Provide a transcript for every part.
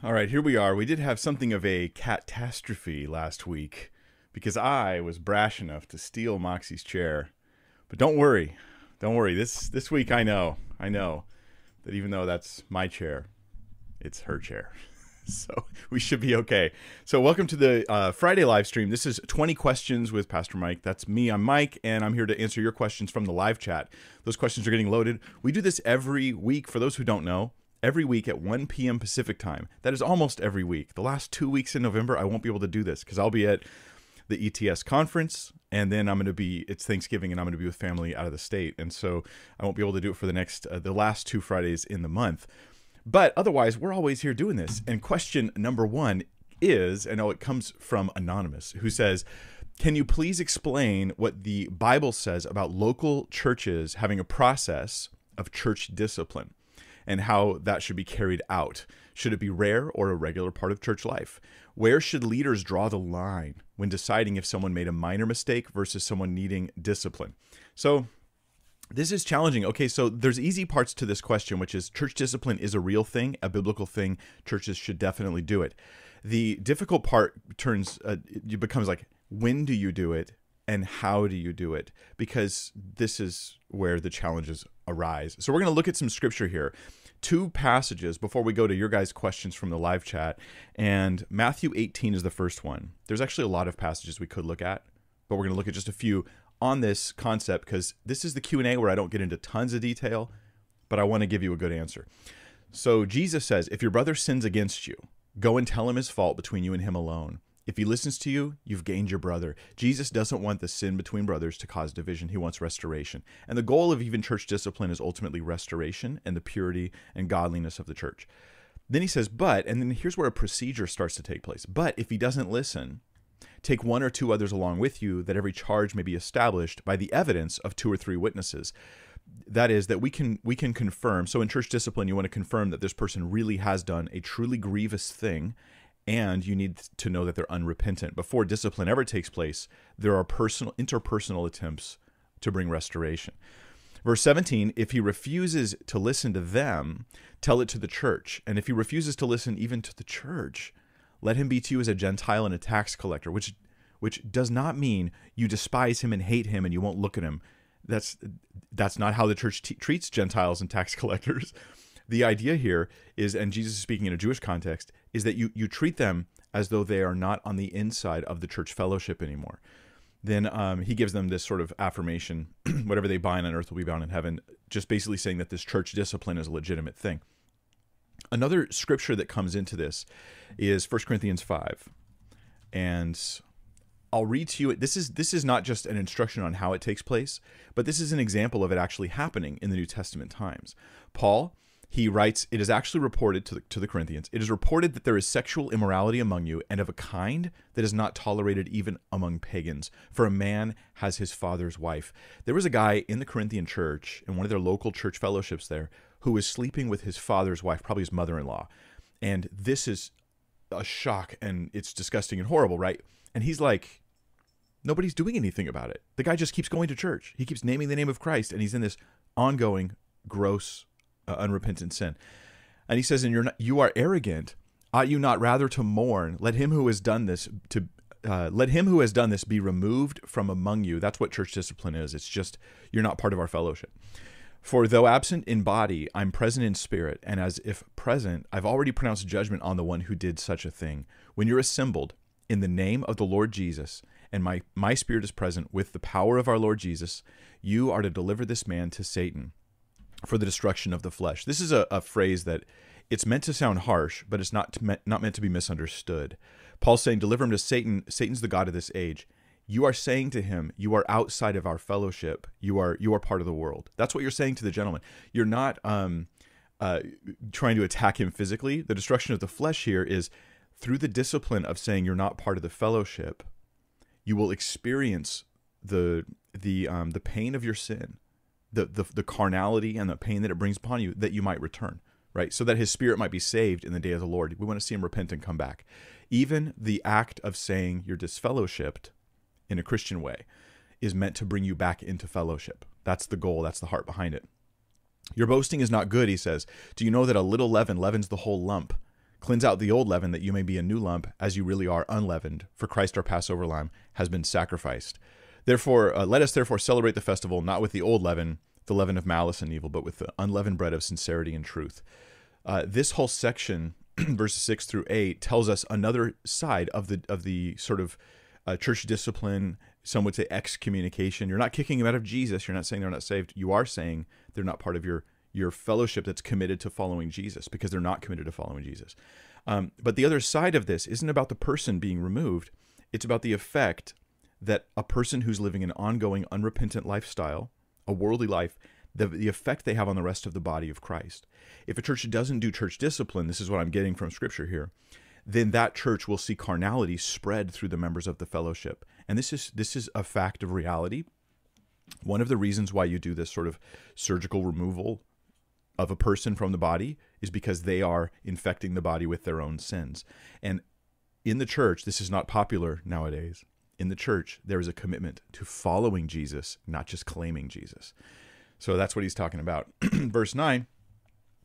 All right, here we are. We did have something of a catastrophe last week because I was brash enough to steal Moxie's chair. But don't worry. Don't worry. This this week I know. I know that even though that's my chair, it's her chair. so we should be okay. So welcome to the uh, Friday live stream. This is 20 questions with Pastor Mike. That's me. I'm Mike, and I'm here to answer your questions from the live chat. Those questions are getting loaded. We do this every week. For those who don't know, every week at 1 p.m. Pacific time. That is almost every week. The last two weeks in November, I won't be able to do this because I'll be at the ETS conference, and then I'm going to be it's Thanksgiving, and I'm going to be with family out of the state, and so I won't be able to do it for the next uh, the last two Fridays in the month. But otherwise, we're always here doing this. And question number one is, and oh, it comes from anonymous, who says. Can you please explain what the Bible says about local churches having a process of church discipline? And how that should be carried out. Should it be rare or a regular part of church life? Where should leaders draw the line when deciding if someone made a minor mistake versus someone needing discipline? So, this is challenging. Okay, so there's easy parts to this question, which is church discipline is a real thing, a biblical thing. Churches should definitely do it. The difficult part turns, uh, it becomes like, when do you do it and how do you do it? Because this is where the challenges arise. So we're going to look at some scripture here. Two passages before we go to your guys' questions from the live chat. And Matthew 18 is the first one. There's actually a lot of passages we could look at, but we're going to look at just a few on this concept because this is the Q&A where I don't get into tons of detail, but I want to give you a good answer. So Jesus says, "If your brother sins against you, go and tell him his fault between you and him alone." If he listens to you, you've gained your brother. Jesus doesn't want the sin between brothers to cause division. He wants restoration. And the goal of even church discipline is ultimately restoration and the purity and godliness of the church. Then he says, but, and then here's where a procedure starts to take place. But if he doesn't listen, take one or two others along with you, that every charge may be established by the evidence of two or three witnesses that is that we can we can confirm so in church discipline you want to confirm that this person really has done a truly grievous thing and you need to know that they're unrepentant. Before discipline ever takes place, there are personal interpersonal attempts to bring restoration. Verse 17, if he refuses to listen to them, tell it to the church. And if he refuses to listen even to the church, let him be to you as a Gentile and a tax collector, which which does not mean you despise him and hate him and you won't look at him. That's that's not how the church t- treats Gentiles and tax collectors the idea here is, and Jesus is speaking in a Jewish context, is that you you treat them as though they are not on the inside of the church fellowship anymore. Then um, he gives them this sort of affirmation: whatever they bind on earth will be bound in heaven. Just basically saying that this church discipline is a legitimate thing. Another scripture that comes into this is 1 Corinthians five, and I'll read to you. This is this is not just an instruction on how it takes place, but this is an example of it actually happening in the New Testament times. Paul he writes, It is actually reported to the, to the Corinthians, it is reported that there is sexual immorality among you, and of a kind that is not tolerated even among pagans. For a man has his father's wife. There was a guy in the Corinthian church, in one of their local church fellowships there, who was sleeping with his father's wife, probably his mother in law. And this is a shock, and it's disgusting and horrible, right? And he's like, Nobody's doing anything about it. The guy just keeps going to church. He keeps naming the name of Christ, and he's in this ongoing, gross uh, unrepentant sin. And he says, "And you're not, you are arrogant. Ought you not rather to mourn? Let him who has done this to uh, let him who has done this be removed from among you." That's what church discipline is. It's just you're not part of our fellowship. For though absent in body, I'm present in spirit, and as if present, I've already pronounced judgment on the one who did such a thing. When you're assembled in the name of the Lord Jesus, and my, my spirit is present with the power of our Lord Jesus, you are to deliver this man to Satan for the destruction of the flesh. This is a, a phrase that it's meant to sound harsh, but it's not to, not meant to be misunderstood. Paul's saying, "Deliver him to Satan. Satan's the god of this age." You are saying to him, "You are outside of our fellowship. You are you are part of the world." That's what you're saying to the gentleman. You're not um, uh, trying to attack him physically. The destruction of the flesh here is through the discipline of saying you're not part of the fellowship. You will experience the the um, the pain of your sin the, the, the carnality and the pain that it brings upon you, that you might return, right? So that his spirit might be saved in the day of the Lord. We want to see him repent and come back. Even the act of saying you're disfellowshipped in a Christian way is meant to bring you back into fellowship. That's the goal, that's the heart behind it. Your boasting is not good, he says. Do you know that a little leaven leavens the whole lump? Cleanse out the old leaven that you may be a new lump, as you really are unleavened. For Christ our Passover lamb has been sacrificed. Therefore, uh, let us therefore celebrate the festival not with the old leaven, the leaven of malice and evil, but with the unleavened bread of sincerity and truth. Uh, this whole section, verses six through eight, tells us another side of the of the sort of uh, church discipline. Some would say excommunication. You're not kicking them out of Jesus. You're not saying they're not saved. You are saying they're not part of your your fellowship that's committed to following Jesus because they're not committed to following Jesus. Um, but the other side of this isn't about the person being removed, it's about the effect that a person who's living an ongoing, unrepentant lifestyle, a worldly life, the, the effect they have on the rest of the body of Christ. If a church doesn't do church discipline, this is what I'm getting from scripture here, then that church will see carnality spread through the members of the fellowship. And this is this is a fact of reality. One of the reasons why you do this sort of surgical removal of a person from the body is because they are infecting the body with their own sins. And in the church, this is not popular nowadays. In the church, there is a commitment to following Jesus, not just claiming Jesus. So that's what he's talking about. Verse 9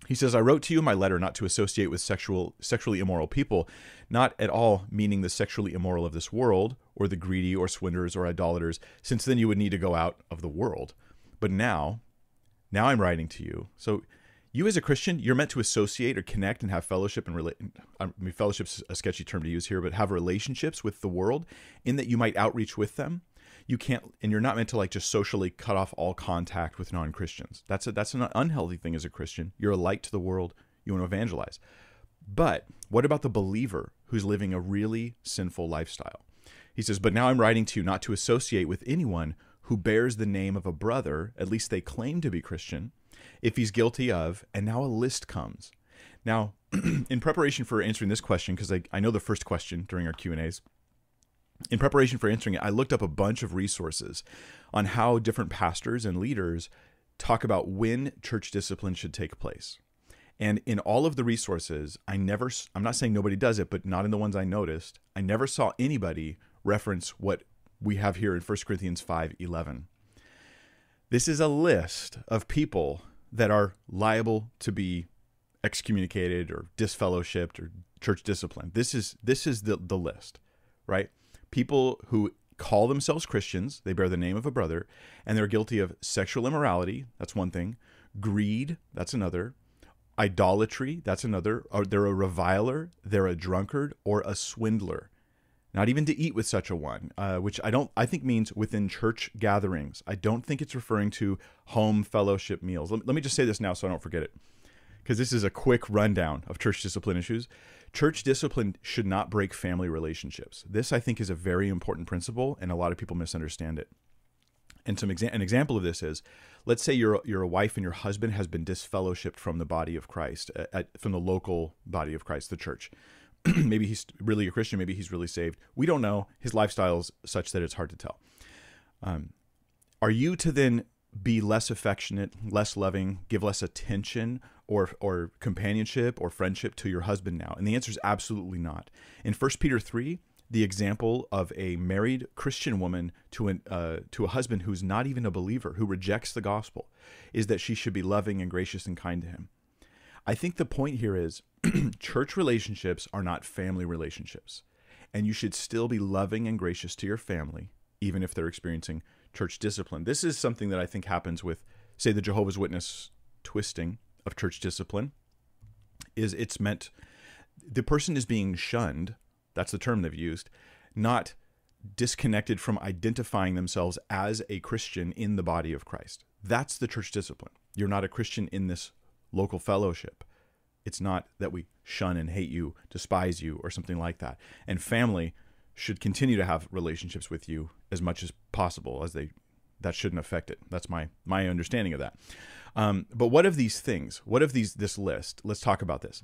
he says, I wrote to you my letter not to associate with sexual, sexually immoral people, not at all meaning the sexually immoral of this world, or the greedy, or swindlers, or idolaters, since then you would need to go out of the world. But now, now I'm writing to you. So you as a Christian, you're meant to associate or connect and have fellowship and relate. I mean, fellowship's a sketchy term to use here, but have relationships with the world, in that you might outreach with them. You can't, and you're not meant to like just socially cut off all contact with non-Christians. That's a that's an unhealthy thing as a Christian. You're a light to the world. You want to evangelize. But what about the believer who's living a really sinful lifestyle? He says, But now I'm writing to you not to associate with anyone who bears the name of a brother, at least they claim to be Christian, if he's guilty of, and now a list comes. Now, in preparation for answering this question, because I, I know the first question during our Q&As, in preparation for answering it, I looked up a bunch of resources on how different pastors and leaders talk about when church discipline should take place. And in all of the resources, I never, I'm not saying nobody does it, but not in the ones I noticed, I never saw anybody reference what we have here in 1 Corinthians 5 11. This is a list of people that are liable to be excommunicated or disfellowshipped or church disciplined. This is this is the the list, right? People who call themselves Christians, they bear the name of a brother, and they're guilty of sexual immorality, that's one thing, greed, that's another, idolatry, that's another, or they're a reviler, they're a drunkard or a swindler not even to eat with such a one, uh, which I don't, I think means within church gatherings. I don't think it's referring to home fellowship meals. Let, let me just say this now so I don't forget it, because this is a quick rundown of church discipline issues. Church discipline should not break family relationships. This, I think, is a very important principle, and a lot of people misunderstand it. And some exa- an example of this is, let's say you're you're a wife and your husband has been disfellowshipped from the body of Christ, uh, at, from the local body of Christ, the church. maybe he's really a Christian, maybe he's really saved. We don't know. His lifestyle is such that it's hard to tell. Um, are you to then be less affectionate, less loving, give less attention or or companionship or friendship to your husband now? And the answer is absolutely not. In 1 Peter 3, the example of a married Christian woman to an uh, to a husband who's not even a believer, who rejects the gospel, is that she should be loving and gracious and kind to him. I think the point here is church relationships are not family relationships. And you should still be loving and gracious to your family, even if they're experiencing church discipline. This is something that I think happens with, say, the Jehovah's Witness twisting of church discipline. Is it's meant the person is being shunned, that's the term they've used, not disconnected from identifying themselves as a Christian in the body of Christ. That's the church discipline. You're not a Christian in this local fellowship. It's not that we shun and hate you, despise you, or something like that. And family should continue to have relationships with you as much as possible, as they that shouldn't affect it. That's my my understanding of that. Um, but what of these things? What of these this list? Let's talk about this.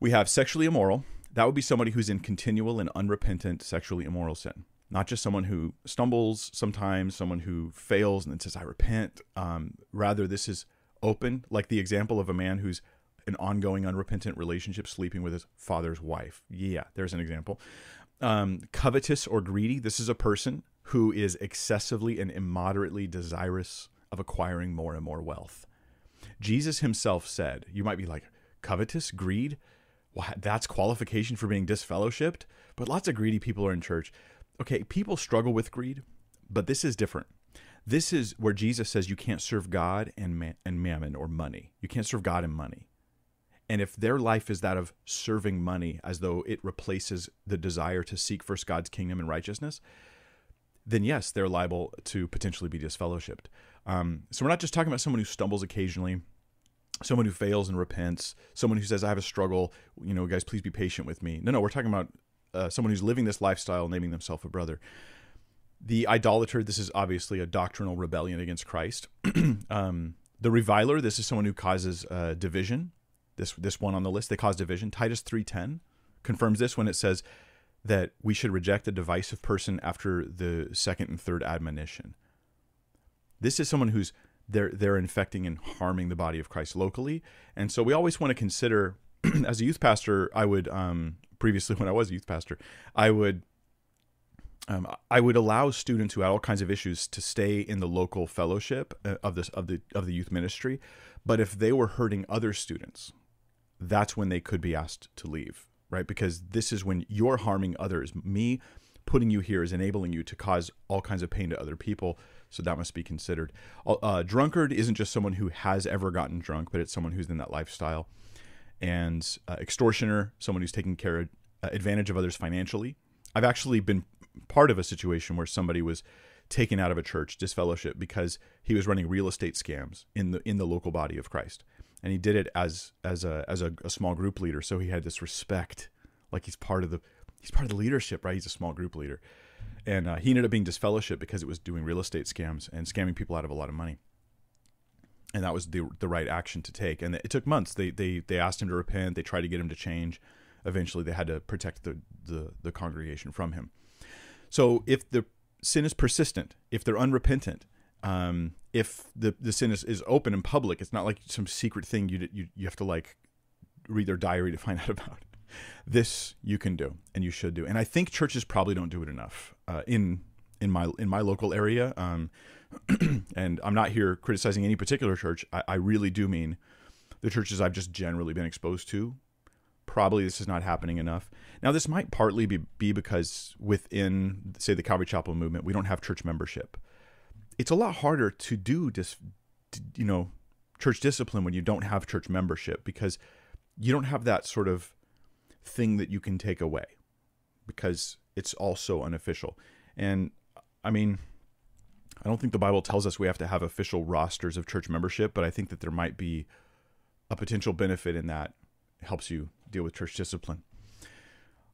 We have sexually immoral. That would be somebody who's in continual and unrepentant sexually immoral sin. Not just someone who stumbles sometimes, someone who fails and then says, I repent. Um, rather, this is open, like the example of a man who's an ongoing unrepentant relationship sleeping with his father's wife. Yeah, there's an example. Um, covetous or greedy. This is a person who is excessively and immoderately desirous of acquiring more and more wealth. Jesus himself said, You might be like, covetous, greed? well, that's qualification for being disfellowshipped. But lots of greedy people are in church. Okay, people struggle with greed, but this is different. This is where Jesus says you can't serve God and and mammon or money. You can't serve God and money. And if their life is that of serving money as though it replaces the desire to seek first God's kingdom and righteousness, then yes, they're liable to potentially be disfellowshipped. Um, so we're not just talking about someone who stumbles occasionally, someone who fails and repents, someone who says, I have a struggle, you know, guys, please be patient with me. No, no, we're talking about uh, someone who's living this lifestyle, naming themselves a brother. The idolater, this is obviously a doctrinal rebellion against Christ. um, the reviler, this is someone who causes uh, division. This this one on the list, they cause division. Titus three ten confirms this when it says that we should reject a divisive person after the second and third admonition. This is someone who's they're they're infecting and harming the body of Christ locally, and so we always want to consider. as a youth pastor, I would um, previously when I was a youth pastor, I would um, I would allow students who had all kinds of issues to stay in the local fellowship uh, of this of the of the youth ministry, but if they were hurting other students, that's when they could be asked to leave, right? Because this is when you're harming others. Me putting you here is enabling you to cause all kinds of pain to other people, so that must be considered. Uh, drunkard isn't just someone who has ever gotten drunk, but it's someone who's in that lifestyle and uh, extortioner, someone who's taking care of, uh, advantage of others financially. I've actually been part of a situation where somebody was taken out of a church disfellowship because he was running real estate scams in the in the local body of Christ, and he did it as as a as a, a small group leader. So he had this respect, like he's part of the he's part of the leadership, right? He's a small group leader, and uh, he ended up being disfellowship because it was doing real estate scams and scamming people out of a lot of money and that was the the right action to take. And it took months. They they they asked him to repent. They tried to get him to change. Eventually, they had to protect the the, the congregation from him. So if the sin is persistent, if they're unrepentant, um, if the the sin is, is open and public, it's not like some secret thing you you you have to like read their diary to find out about. This you can do and you should do. And I think churches probably don't do it enough uh, in in my in my local area. Um, and I'm not here criticizing any particular church. I, I really do mean the churches I've just generally been exposed to. Probably this is not happening enough. Now, this might partly be, be because within, say, the Calvary Chapel movement, we don't have church membership. It's a lot harder to do, this, you know, church discipline when you don't have church membership because you don't have that sort of thing that you can take away because it's also unofficial. And I mean, I don't think the Bible tells us we have to have official rosters of church membership, but I think that there might be a potential benefit in that. It helps you deal with church discipline.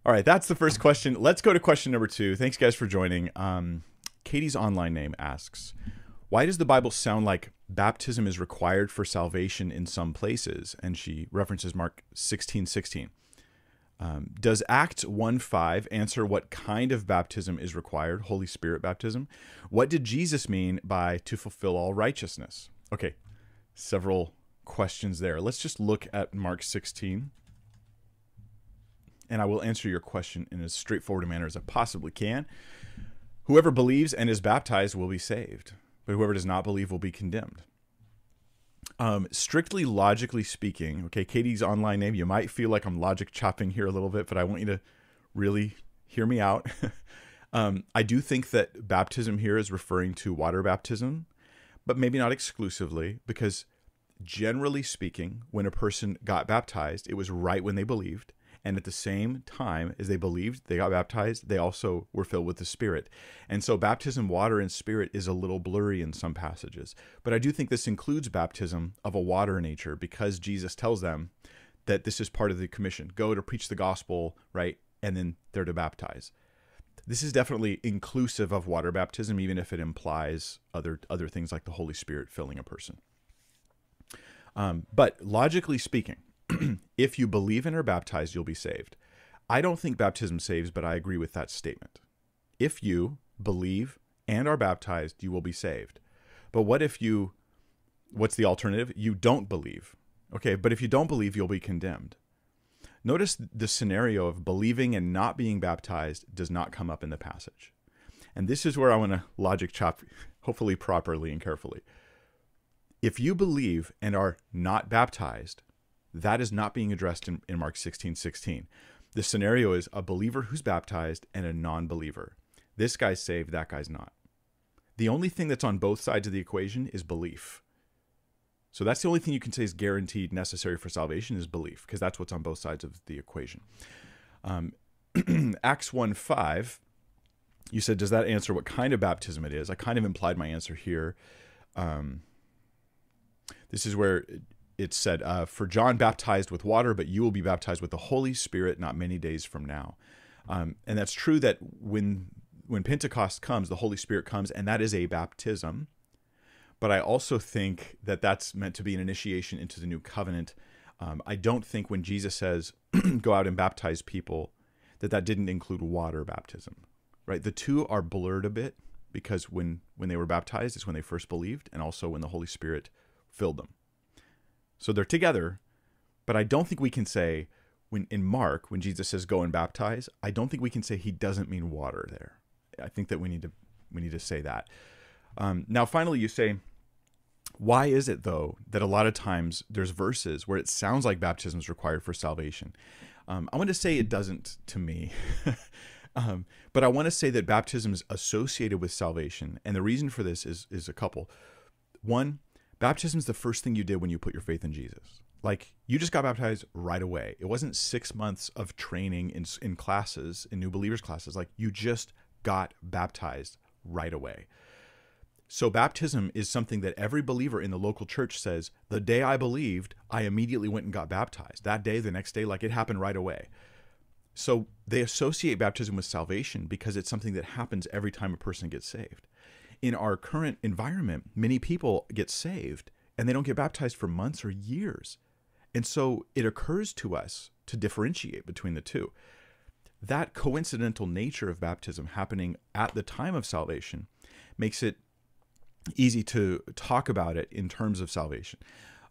All right, that's the first question. Let's go to question number two. Thanks, guys, for joining. Um, Katie's online name asks, "Why does the Bible sound like baptism is required for salvation in some places?" And she references Mark sixteen sixteen. Um, does Acts 1 5 answer what kind of baptism is required? Holy Spirit baptism. What did Jesus mean by to fulfill all righteousness? Okay, several questions there. Let's just look at Mark 16. And I will answer your question in as straightforward a manner as I possibly can. Whoever believes and is baptized will be saved, but whoever does not believe will be condemned. Um, strictly logically speaking, okay, Katie's online name, you might feel like I'm logic chopping here a little bit, but I want you to really hear me out. um, I do think that baptism here is referring to water baptism, but maybe not exclusively, because generally speaking, when a person got baptized, it was right when they believed. And at the same time as they believed, they got baptized, they also were filled with the Spirit. And so, baptism, water, and Spirit is a little blurry in some passages. But I do think this includes baptism of a water nature because Jesus tells them that this is part of the commission go to preach the gospel, right? And then they're to baptize. This is definitely inclusive of water baptism, even if it implies other other things like the Holy Spirit filling a person. Um, but logically speaking, if you believe and are baptized, you'll be saved. I don't think baptism saves, but I agree with that statement. If you believe and are baptized, you will be saved. But what if you, what's the alternative? You don't believe. Okay, but if you don't believe, you'll be condemned. Notice the scenario of believing and not being baptized does not come up in the passage. And this is where I want to logic chop, hopefully properly and carefully. If you believe and are not baptized, That is not being addressed in, in Mark 16 16. The scenario is a believer who's baptized and a non believer. This guy's saved, that guy's not. The only thing that's on both sides of the equation is belief. So that's the only thing you can say is guaranteed necessary for salvation is belief, because that's what's on both sides of the equation. Um, Acts 1 5, you said, does that answer what kind of baptism it is? I kind of implied my answer here. Um, this is where it said, uh, For John baptized with water, but you will be baptized with the Holy Spirit not many days from now. Um, and that's true that when when Pentecost comes, the Holy Spirit comes, and that is a baptism. But I also think that that's meant to be an initiation into the new covenant. Um, I don't think when Jesus says, "Go out and baptize people," that that didn't include water baptism, right? The two are blurred a bit because when when they were baptized is when they first believed, and also when the Holy Spirit filled them. So they're together, but I don't think we can say when in Mark when Jesus says go and baptize, I don't think we can say he doesn't mean water there. I think that we need to we need to say that. Um, now, finally, you say, why is it though that a lot of times there's verses where it sounds like baptism is required for salvation? Um, I want to say it doesn't to me. um, but I want to say that baptism is associated with salvation, and the reason for this is is a couple. One, baptism is the first thing you did when you put your faith in Jesus. Like you just got baptized right away. It wasn't six months of training in in classes in new believers classes. Like you just got baptized right away. So, baptism is something that every believer in the local church says, the day I believed, I immediately went and got baptized. That day, the next day, like it happened right away. So, they associate baptism with salvation because it's something that happens every time a person gets saved. In our current environment, many people get saved and they don't get baptized for months or years. And so, it occurs to us to differentiate between the two that coincidental nature of baptism happening at the time of salvation makes it easy to talk about it in terms of salvation.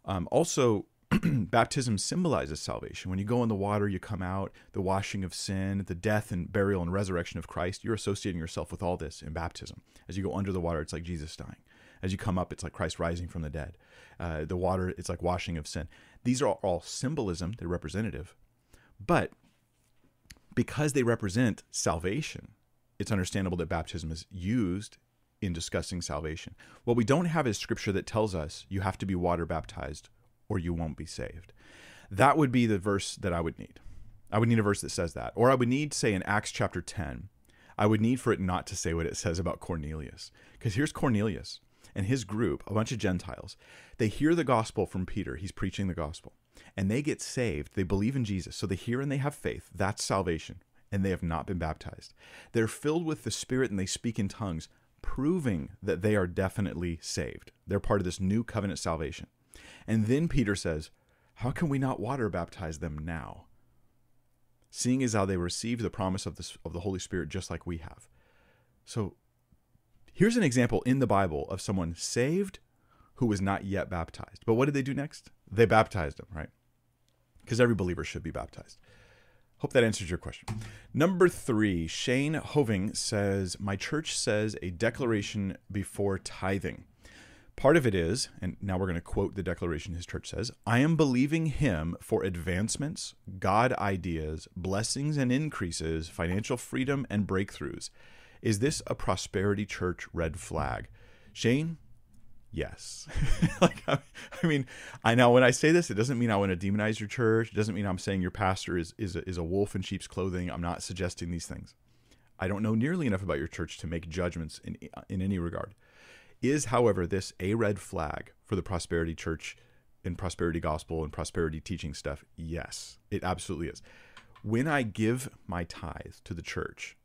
Um, also, baptism symbolizes salvation. When you go in the water, you come out, the washing of sin, the death and burial and resurrection of Christ, you're associating yourself with all this in baptism. As you go under the water, it's like Jesus dying. As you come up, it's like Christ rising from the dead. Uh, the water, it's like washing of sin. These are all symbolism, they're representative. But because they represent salvation, it's understandable that baptism is used in discussing salvation. What we don't have is scripture that tells us you have to be water baptized or you won't be saved. That would be the verse that I would need. I would need a verse that says that. Or I would need, say, in Acts chapter 10, I would need for it not to say what it says about Cornelius. Because here's Cornelius and his group, a bunch of Gentiles. They hear the gospel from Peter. He's preaching the gospel and they get saved. They believe in Jesus. So they hear and they have faith. That's salvation. And they have not been baptized. They're filled with the Spirit and they speak in tongues, proving that they are definitely saved. They're part of this new covenant salvation. And then Peter says, How can we not water baptize them now? Seeing as how they received the promise of, the of the Holy Spirit just like we have. So here's an example in the Bible of someone saved who was not yet baptized. But what did they do next? They baptized him, right? Because every believer should be baptized. Hope that answers your question. Number three, Shane Hoving says, My church says a declaration before tithing. Part of it is, and now we're going to quote the declaration his church says I am believing him for advancements, God ideas, blessings and increases, financial freedom and breakthroughs. Is this a prosperity church red flag? Shane, yes. Like I, mean i know when i say this it doesn't mean i want to demonize your church. It doesn't mean i'm saying your pastor is is a, is a wolf in sheep's clothing. I'm not suggesting these things. I don't know nearly enough about your church to make judgments in in any regard is however this a red flag for the prosperity church and prosperity gospel and prosperity teaching stuff yes it absolutely is when i give my tithe to the church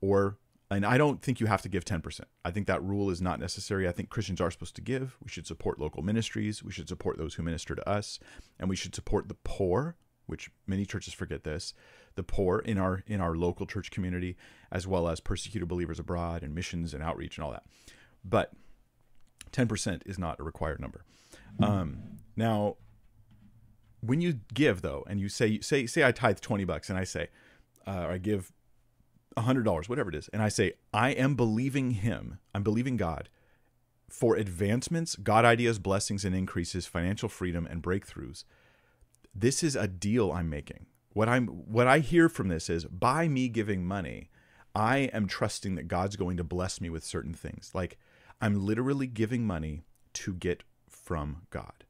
or and I don't think you have to give 10%. I think that rule is not necessary. I think Christians are supposed to give. We should support local ministries. We should support those who minister to us. And we should support the poor, which many churches forget this, the poor in our in our local church community, as well as persecuted believers abroad and missions and outreach and all that. But 10% is not a required number. Um, now, when you give though, and you say say say I tithe 20 bucks and I say, uh, I give $100, whatever it is, and I say, I am believing Him, I'm believing God for advancements, God ideas, blessings, and increases, financial freedom, and breakthroughs, This is a deal I'm making. What I'm what I hear from this is by me giving money, I am trusting that God's going to bless me with certain things. Like I'm literally giving money to get from God.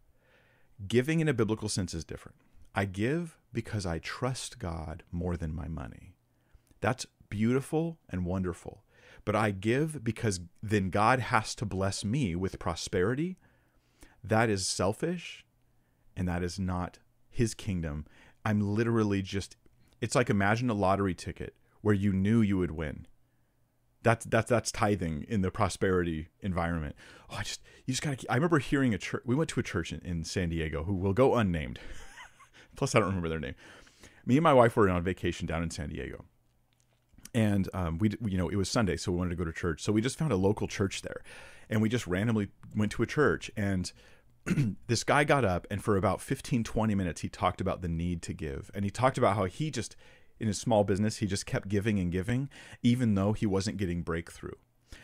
Giving in a biblical sense is different. I give because I trust God more than my money. That's beautiful and wonderful. But I give because then God has to bless me with prosperity. That is selfish and that is not his kingdom. I'm literally just it's like imagine a lottery ticket where you knew you would win. That's that's that's tithing in the prosperity environment. Oh, I just you just gotta. I remember hearing a church. We went to a church in, in San Diego who will go unnamed. Plus, I don't remember their name. Me and my wife were on vacation down in San Diego, and um, we you know it was Sunday, so we wanted to go to church. So we just found a local church there, and we just randomly went to a church and. this guy got up and for about 15 20 minutes he talked about the need to give and he talked about how he just in his small business, he just kept giving and giving, even though he wasn't getting breakthrough.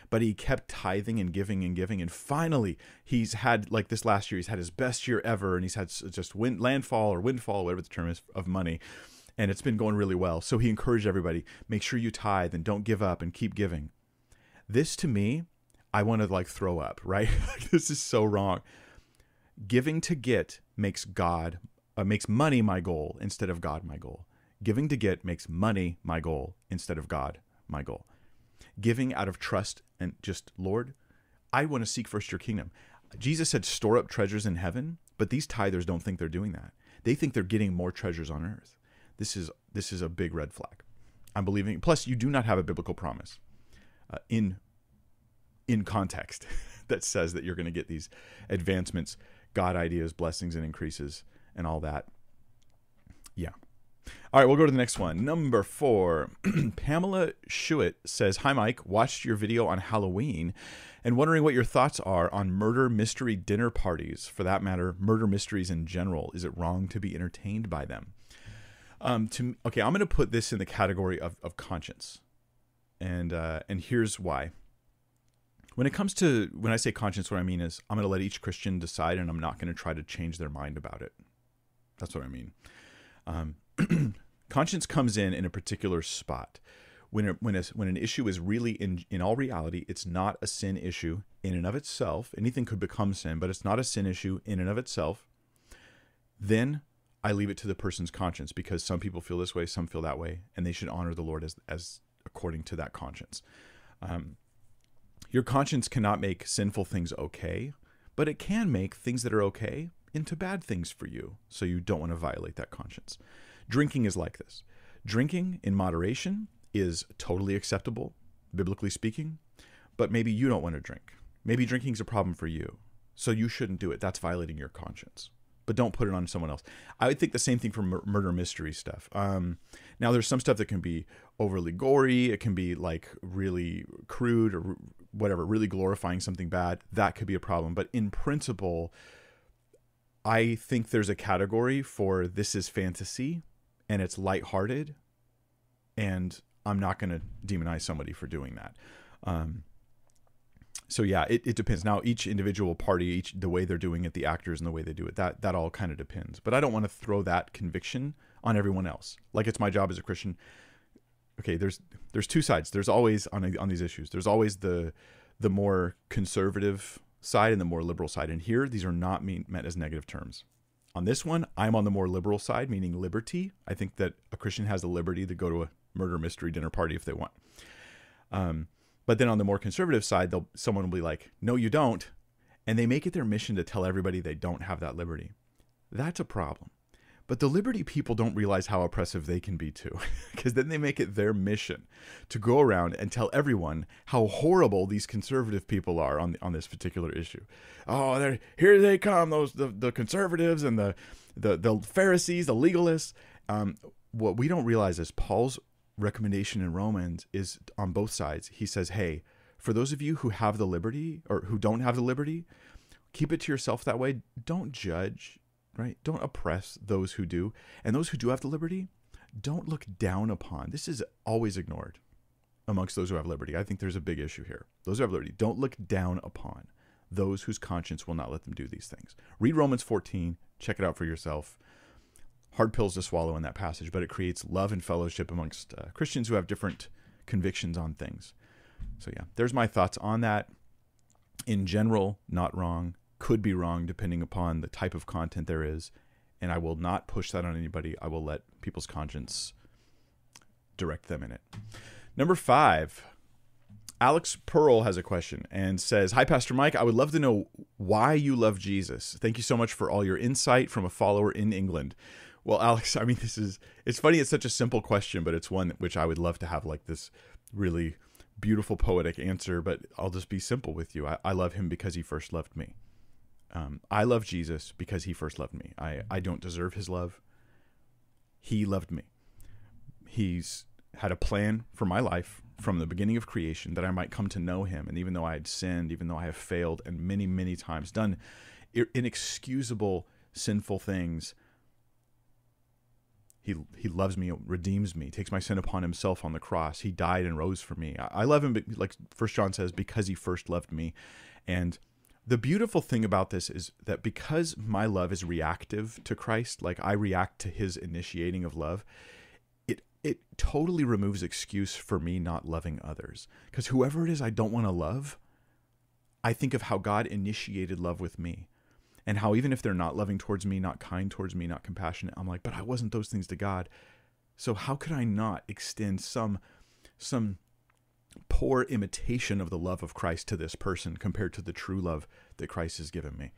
But he kept tithing and giving and giving. And finally, he's had, like this last year, he's had his best year ever. And he's had just wind, landfall or windfall, whatever the term is, of money. And it's been going really well. So he encouraged everybody make sure you tithe and don't give up and keep giving. This to me, I want to like throw up, right? this is so wrong. Giving to get makes God, uh, makes money my goal instead of God my goal. Giving to get makes money my goal instead of God my goal. Giving out of trust and just, Lord, I want to seek first your kingdom. Jesus said, store up treasures in heaven, but these tithers don't think they're doing that. They think they're getting more treasures on earth. This is this is a big red flag. I'm believing. Plus, you do not have a biblical promise uh, in in context that says that you're going to get these advancements, God ideas, blessings, and increases, and all that. Yeah, all right, we'll go to the next one. Number four, Pamela Schuett says, Hi, Mike. Watched your video on Halloween and wondering what your thoughts are on murder mystery dinner parties. For that matter, murder mysteries in general. Is it wrong to be entertained by them? Um, to okay, I'm going to put this in the category of, of conscience, and uh, and here's why. When it comes to when I say conscience, what I mean is I'm going to let each Christian decide, and I'm not going to try to change their mind about it. That's what I mean. Um, conscience comes in in a particular spot. When, when, a, when an issue is really, in, in all reality, it's not a sin issue in and of itself. Anything could become sin, but it's not a sin issue in and of itself. Then I leave it to the person's conscience because some people feel this way, some feel that way, and they should honor the Lord as, as according to that conscience. Um, your conscience cannot make sinful things okay, but it can make things that are okay into bad things for you, so you don't want to violate that conscience. Drinking is like this. Drinking in moderation is totally acceptable, biblically speaking, but maybe you don't want to drink. Maybe drinking is a problem for you, so you shouldn't do it. That's violating your conscience. But don't put it on someone else. I would think the same thing for mur- murder mystery stuff. Um, now, there's some stuff that can be overly gory. It can be like really crude or whatever, really glorifying something bad. That could be a problem. But in principle, I think there's a category for this is fantasy and it's lighthearted, and I'm not going to demonize somebody for doing that. Um, so yeah, it, it depends. Now each individual party, each the way they're doing it, the actors and the way they do it, that that all kind of depends. But I don't want to throw that conviction on everyone else. Like it's my job as a Christian. Okay, there's there's two sides. There's always on on these issues. There's always the the more conservative side and the more liberal side. And here, these are not mean, meant as negative terms. On this one, I'm on the more liberal side, meaning liberty. I think that a Christian has the liberty to go to a murder mystery dinner party if they want. Um, but then on the more conservative side, they'll someone will be like, "No, you don't," and they make it their mission to tell everybody they don't have that liberty. That's a problem. But the Liberty people don't realize how oppressive they can be too, because then they make it their mission to go around and tell everyone how horrible these conservative people are on on this particular issue. Oh, they're, here they come, those the, the conservatives and the the the Pharisees, the legalists. Um, what we don't realize is Paul's recommendation in Romans is on both sides. He says, "Hey, for those of you who have the liberty or who don't have the liberty, keep it to yourself that way. Don't judge right? Don't oppress those who do. And those who do have the liberty, don't look down upon. This is always ignored amongst those who have liberty. I think there's a big issue here. Those who have liberty, don't look down upon those whose conscience will not let them do these things. Read Romans 14, check it out for yourself. hard pills to swallow in that passage, but it creates love and fellowship amongst uh, Christians who have different convictions on things. So, yeah, there's my thoughts on that. In general, not wrong, could be wrong depending upon the type of content there is. And I will not push that on anybody. I will let people's conscience direct them in it. Number five, Alex Pearl has a question and says, Hi, Pastor Mike. I would love to know why you love Jesus. Thank you so much for all your insight from a follower in England. Well, Alex, I mean, this is, it's funny. It's such a simple question, but it's one which I would love to have like this really beautiful poetic answer, but I'll just be simple with you. I, I love him because he first loved me. Um, I love Jesus because he first loved me. I, I don't deserve his love. He loved me. He's had a plan for my life from the beginning of creation that I might come to know him. And even though I had sinned, even though I have failed and many, many times done inexcusable sinful things, he, he loves me, redeems me, takes my sin upon himself on the cross. He died and rose for me. I, I love him, like First John says, because he first loved me. And the beautiful thing about this is that because my love is reactive to Christ, like I react to his initiating of love, it it totally removes excuse for me not loving others. Because whoever it is I don't want to love, I think of how God initiated love with me and how even if they're not loving towards me, not kind towards me, not compassionate, I'm like, but I wasn't those things to God. So how could I not extend some some poor imitation of the love of Christ to this person compared to the true love that Christ has given me?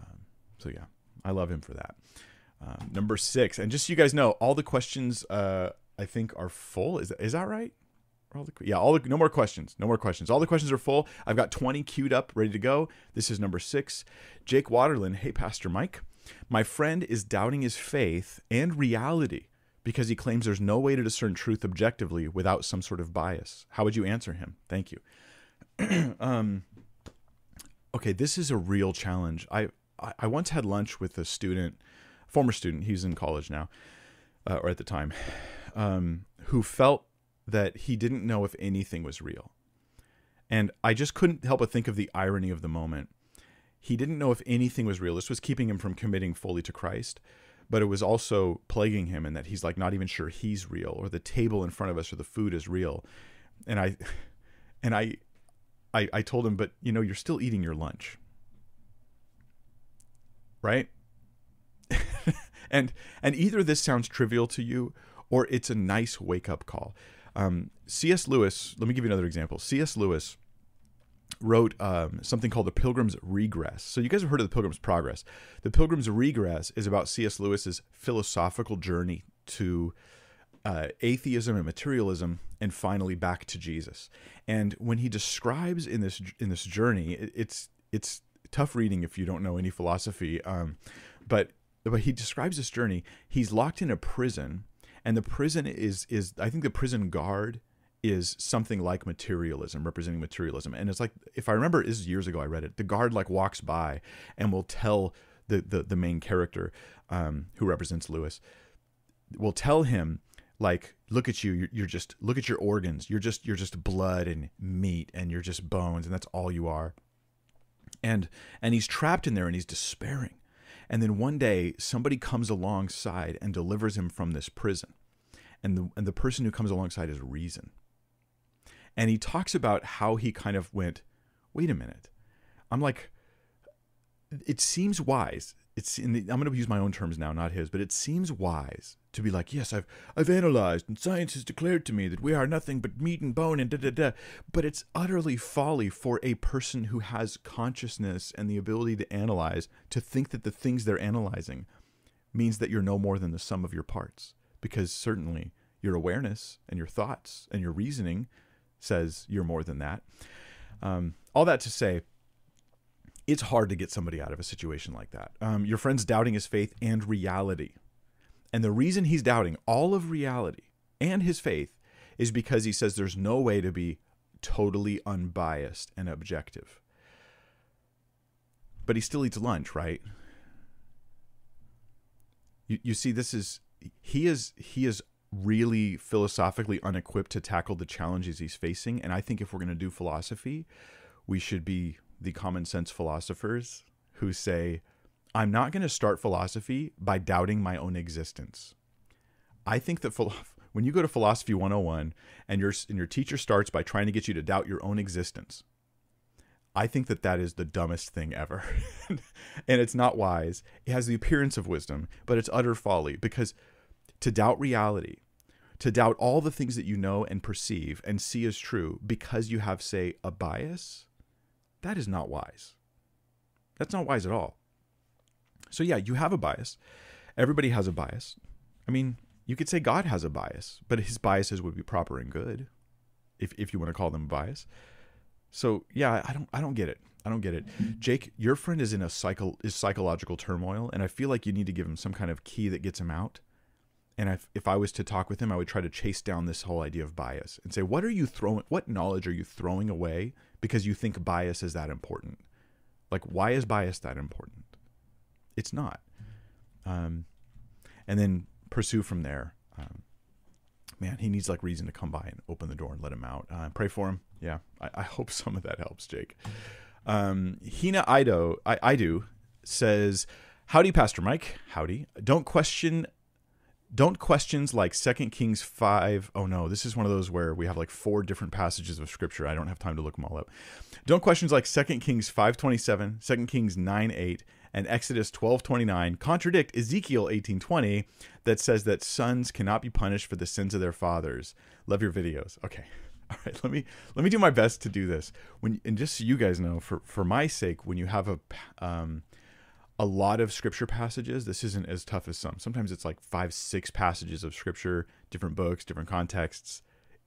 Um, so yeah, I love him for that. Um, number six, and just so you guys know, all the questions uh, I think are full. Is that, is that right? All the, yeah, all the, no more questions. No more questions. All the questions are full. I've got 20 queued up, ready to go. This is number six. Jake Waterland. Hey, Pastor Mike. My friend is doubting his faith and reality because he claims there's no way to discern truth objectively without some sort of bias. How would you answer him? Thank you. um, okay, this is a real challenge. I, I once had lunch with a student, former student. He's in college now, uh, or at the time, um, who felt that he didn't know if anything was real. And I just couldn't help but think of the irony of the moment. He didn't know if anything was real. This was keeping him from committing fully to Christ, but it was also plaguing him in that he's like not even sure he's real or the table in front of us or the food is real. And I and I I, I told him, but you know, you're still eating your lunch. Right? and and either this sounds trivial to you or it's a nice wake up call. Um, C.S. Lewis, let me give you another example. C.S. Lewis wrote um, something called The Pilgrim's Regress. So, you guys have heard of The Pilgrim's Progress. The Pilgrim's Regress is about C.S. Lewis's philosophical journey to uh, atheism and materialism, and finally back to Jesus. And when he describes in this in this journey, it, it's it's tough reading if you don't know any philosophy. Um, but but he describes this journey. He's locked in a prison and the prison is is I think the prison guard is something like materialism, representing materialism. And it's like if I remember, is years ago I read it. The guard like walks by and will tell the the, the main character, um, who represents Lewis, will tell him like look at you you're, just look at your organs you're just you're just blood and meat and you're just bones and that's all you are and and he's trapped in there and he's despairing and then one day, somebody comes alongside and delivers him from this prison. And the, and the person who comes alongside is reason. And he talks about how he kind of went, wait a minute. I'm like, it seems wise it's in the, I'm going to use my own terms now, not his, but it seems wise to be like, yes, I've I've analyzed and science has declared to me that we are nothing but meat and bone and da da da. But it's utterly folly for a person who has consciousness and the ability to analyze to think that the things they're analyzing means that you're no more than the sum of your parts. Because certainly your awareness and your thoughts and your reasoning says you're more than that. Um, all that to say, it's hard to get somebody out of a situation like that. Um, your friend's doubting his faith and reality. And the reason he's doubting all of reality and his faith is because he says there's no way to be totally unbiased and objective. But he still eats lunch, right? You, you see, this is he is he is really philosophically unequipped to tackle the challenges he's facing. And I think if we're going to do philosophy, we should be the common sense philosophers who say, I'm not going to start philosophy by doubting my own existence. I think that philo- when you go to philosophy 101 and your and your teacher starts by trying to get you to doubt your own existence, I think that that is the dumbest thing ever. and it's not wise. It has the appearance of wisdom, but it's utter folly because to doubt reality, to doubt all the things that you know and perceive and see as true because you have, say, a bias, that is not wise. That's not wise at all. So, yeah, you have a bias. Everybody has a bias. I mean, you could say God has a bias, but his biases would be proper and good, if, if you want to call them bias. So yeah, I don't I don't get it. I don't get it. Jake, your friend is in a cycle is psychological turmoil, and I feel like you need to give him some kind of key that gets him out. And if, if I was to talk with him, I would try to chase down this whole idea of bias and say, what are you throwing? What knowledge are you throwing away because you think bias is that important? Like, why is bias that important? It's not. Um, and then pursue from there. Um, man, he needs like reason to come by and open the door and let him out. Uh, pray for him. Yeah, I, I, hope some of that helps, Jake. Um, Hina Ido, I, I do says, "Howdy, Pastor Mike. Howdy. Don't question." Don't questions like Second Kings 5. Oh no, this is one of those where we have like four different passages of scripture. I don't have time to look them all up. Don't questions like Second Kings 527, 2 Kings 9 8, and Exodus 12:29 contradict Ezekiel 18:20 that says that sons cannot be punished for the sins of their fathers. Love your videos. Okay. All right, let me let me do my best to do this. When and just so you guys know, for for my sake, when you have a um, a lot of scripture passages, this isn't as tough as some. Sometimes it's like five, six passages of scripture, different books, different contexts.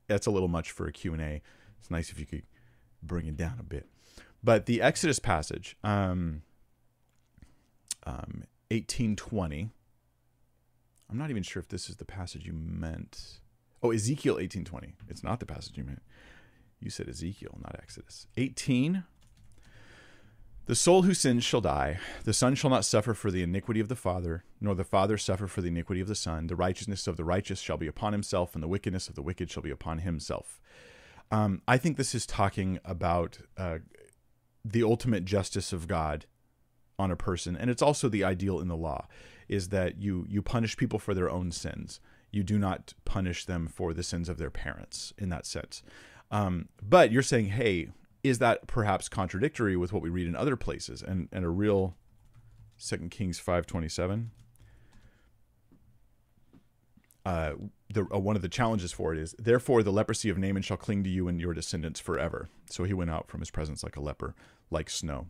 That's a little much for a Q and A. It's nice if you could bring it down a bit. But the Exodus passage, um, um, 1820. I'm not even sure if this is the passage you meant. Oh, Ezekiel 1820. It's not the passage you meant. You said Ezekiel, not Exodus. 18. The soul who sins shall die. The son shall not suffer for the iniquity of the father, nor the father suffer for the iniquity of the son. The righteousness of the righteous shall be upon himself, and the wickedness of the wicked shall be upon himself. Um, I think this is talking about uh, the ultimate justice of God on a person and it's also the ideal in the law is that you you punish people for their own sins you do not punish them for the sins of their parents in that sense um, but you're saying hey is that perhaps contradictory with what we read in other places and and a real second kings 527 uh, the, uh, one of the challenges for it is therefore the leprosy of Naaman shall cling to you and your descendants forever. So he went out from his presence like a leper, like snow.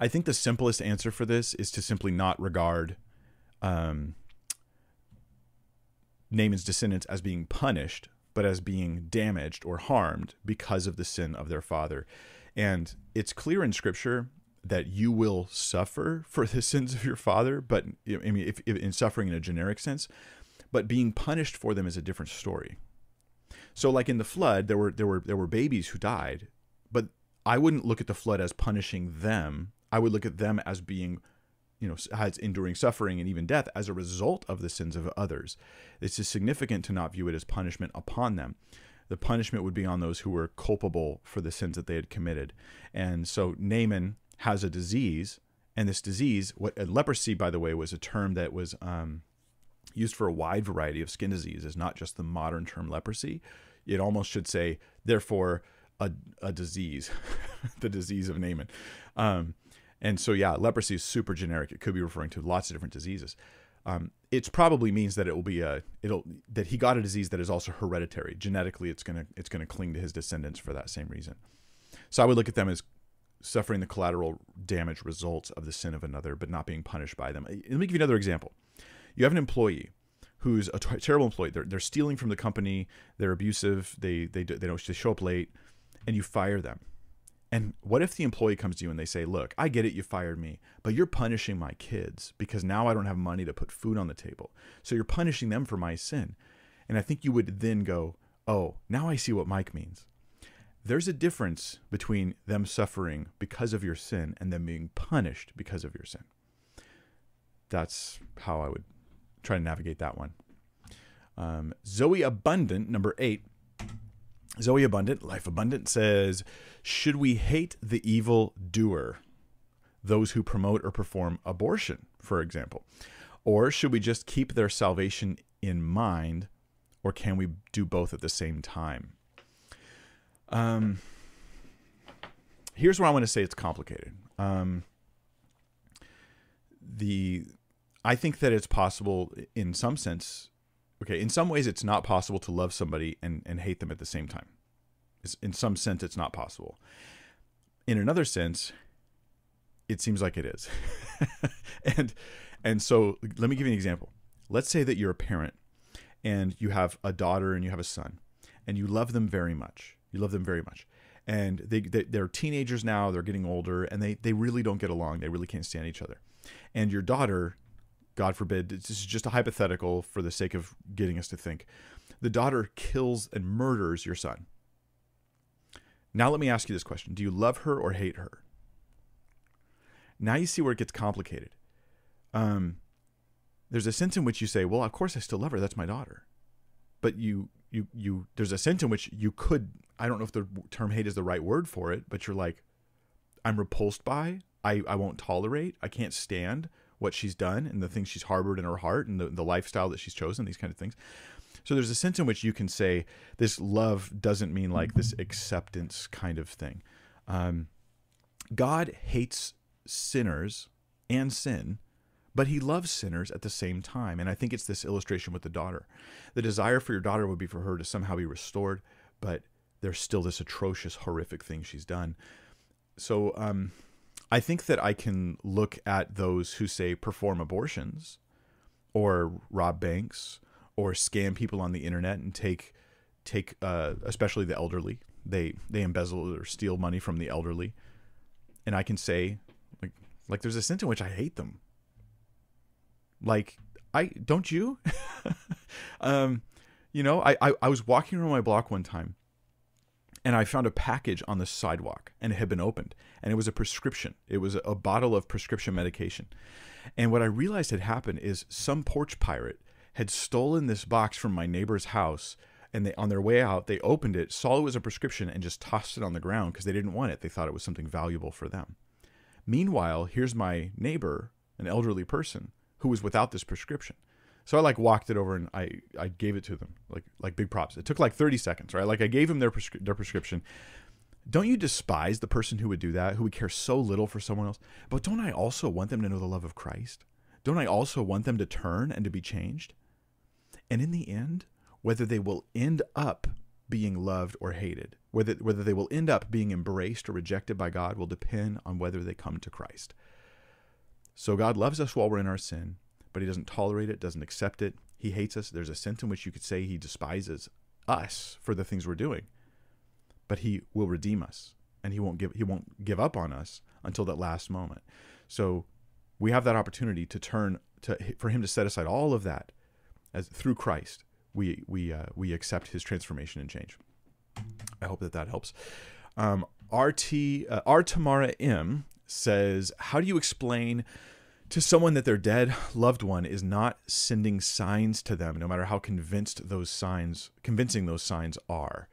I think the simplest answer for this is to simply not regard um, Naaman's descendants as being punished, but as being damaged or harmed because of the sin of their father. And it's clear in Scripture that you will suffer for the sins of your father, but I mean, if, if in suffering in a generic sense, but being punished for them is a different story. So, like in the flood, there were there were there were babies who died, but I wouldn't look at the flood as punishing them I would look at them as being, you know, has enduring suffering and even death as a result of the sins of others. This is significant to not view it as punishment upon them. The punishment would be on those who were culpable for the sins that they had committed. And so Naaman has a disease, and this disease, what leprosy, by the way, was a term that was um, used for a wide variety of skin diseases, not just the modern term leprosy. It almost should say, therefore, a, a disease, the disease of Naaman. Um, and so, yeah, leprosy is super generic. It could be referring to lots of different diseases. Um, it probably means that it will be a it'll that he got a disease that is also hereditary. Genetically, it's gonna it's gonna cling to his descendants for that same reason. So I would look at them as suffering the collateral damage results of the sin of another, but not being punished by them. Let me give you another example. You have an employee who's a terrible employee. They're, they're stealing from the company. They're abusive. They they they don't they show up late, and you fire them. And what if the employee comes to you and they say, Look, I get it, you fired me, but you're punishing my kids because now I don't have money to put food on the table. So you're punishing them for my sin. And I think you would then go, Oh, now I see what Mike means. There's a difference between them suffering because of your sin and them being punished because of your sin. That's how I would try to navigate that one. Um, Zoe Abundant, number eight, Zoe Abundant, Life Abundant says, Should we hate the evil doer, those who promote or perform abortion, for example? Or should we just keep their salvation in mind, or can we do both at the same time? Um, here's where I want to say it's complicated. Um, the I think that it's possible in some sense. Okay, in some ways, it's not possible to love somebody and, and hate them at the same time. It's, in some sense, it's not possible. In another sense, it seems like it is. and and so let me give you an example. Let's say that you're a parent and you have a daughter and you have a son and you love them very much. You love them very much. And they, they are teenagers now, they're getting older and they they really don't get along. They really can't stand each other. And your daughter, God forbid, this is just a hypothetical for the sake of getting us to think. The daughter kills and murders your son. Now let me ask you this question. Do you love her or hate her? Now you see where it gets complicated. Um, there's a sense in which you say, "Well, of course I still love her. That's my daughter," but you you you there's a sense in which you could I don't know if the term hate is the right word for it, but you're like, I'm repulsed by, I I won't tolerate, I can't stand what she's done and the things she's harbored in her heart and the, the lifestyle that she's chosen, these kind of things. So there's a sense in which you can say this love doesn't mean like this acceptance kind of thing. Um, God hates sinners and sin, but he loves sinners at the same time. And I think it's this illustration with the daughter. The desire for your daughter would be for her to somehow be restored, but there's still this atrocious, horrific thing she's done. So um, I think that I can look at those who say perform abortions or rob banks or scam people on the internet and take take uh, especially the elderly. They they embezzle or steal money from the elderly. And I can say like there's a sense in which I hate them. Like I don't you? um, you know, I, I I was walking around my block one time and I found a package on the sidewalk and it had been opened and it was a prescription. It was a bottle of prescription medication. And what I realized had happened is some porch pirate had stolen this box from my neighbor's house and they on their way out they opened it, saw it was a prescription and just tossed it on the ground because they didn't want it. They thought it was something valuable for them. Meanwhile, here's my neighbor, an elderly person, who was without this prescription. So I like walked it over and I, I gave it to them like like big props. It took like 30 seconds, right? Like I gave them their prescri- their prescription. Don't you despise the person who would do that, who would care so little for someone else? But don't I also want them to know the love of Christ? Don't I also want them to turn and to be changed? And in the end, whether they will end up being loved or hated. Whether, whether they will end up being embraced or rejected by God will depend on whether they come to Christ. So God loves us while we're in our sin, but He doesn't tolerate it, doesn't accept it. He hates us. There's a sense in which you could say He despises us for the things we're doing, but He will redeem us, and He won't give He won't give up on us until that last moment. So we have that opportunity to turn to for Him to set aside all of that as through Christ we we uh, we accept his transformation and change. I hope that that helps. Um, RT uh, R Tamara M says, "How do you explain to someone that their dead loved one is not sending signs to them, no matter how convinced those signs, convincing those signs are?"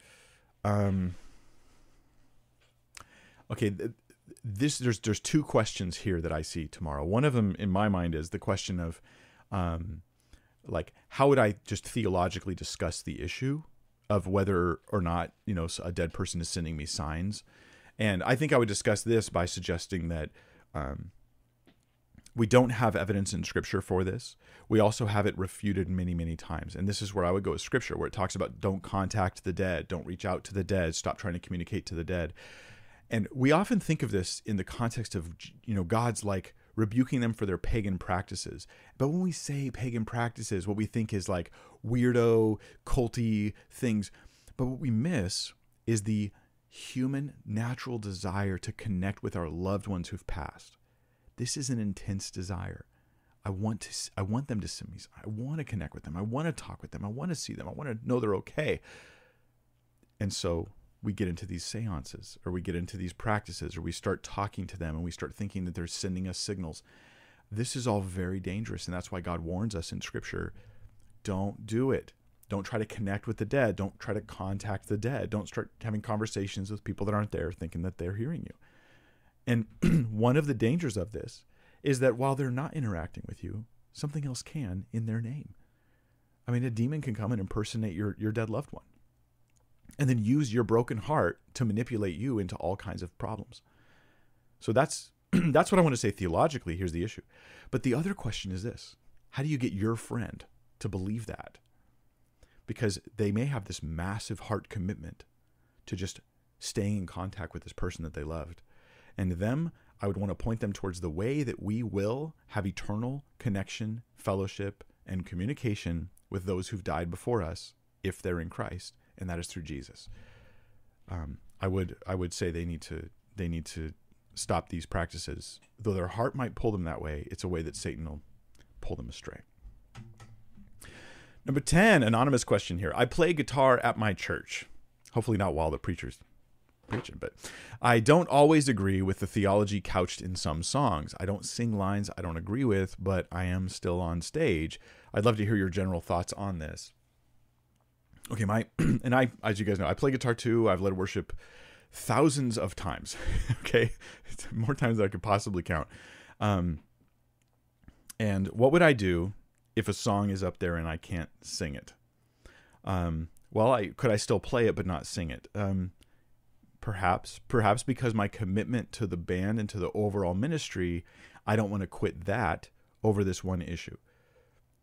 Um, okay, this there's there's two questions here that I see Tamara. One of them in my mind is the question of um, like how would I just theologically discuss the issue of whether or not you know a dead person is sending me signs, and I think I would discuss this by suggesting that um, we don't have evidence in Scripture for this. We also have it refuted many many times, and this is where I would go with Scripture, where it talks about don't contact the dead, don't reach out to the dead, stop trying to communicate to the dead, and we often think of this in the context of you know God's like rebuking them for their pagan practices. But when we say pagan practices, what we think is like weirdo, culty things. But what we miss is the human natural desire to connect with our loved ones who've passed. This is an intense desire. I want to I want them to send me I want to connect with them. I want to talk with them. I want to see them. I want to know they're okay. And so we get into these seances or we get into these practices or we start talking to them and we start thinking that they're sending us signals. This is all very dangerous. And that's why God warns us in Scripture don't do it. Don't try to connect with the dead. Don't try to contact the dead. Don't start having conversations with people that aren't there thinking that they're hearing you. And one of the dangers of this is that while they're not interacting with you, something else can in their name. I mean, a demon can come and impersonate your, your dead loved one and then use your broken heart to manipulate you into all kinds of problems. So that's that's what I want to say theologically. Here's the issue. But the other question is this how do you get your friend to believe that? Because they may have this massive heart commitment to just staying in contact with this person that they loved. And them, I would want to point them towards the way that we will have eternal connection, fellowship, and communication with those who've died before us if they're in Christ, and that is through Jesus. Um, I would I would say they need to they need to stop these practices. Though their heart might pull them that way, it's a way that Satan will pull them astray. Number 10, anonymous question here. I play guitar at my church. Hopefully not while the preacher's preaching, but I don't always agree with the theology couched in some songs. I don't sing lines I don't agree with, but I am still on stage. I'd love to hear your general thoughts on this. Okay, my and I as you guys know, I play guitar too. I've led worship thousands of times. okay, it's more times than I could possibly count. Um, and what would I do if a song is up there and I can't sing it? Um, well, I could I still play it but not sing it? Um, perhaps, perhaps because my commitment to the band and to the overall ministry, I don't want to quit that over this one issue.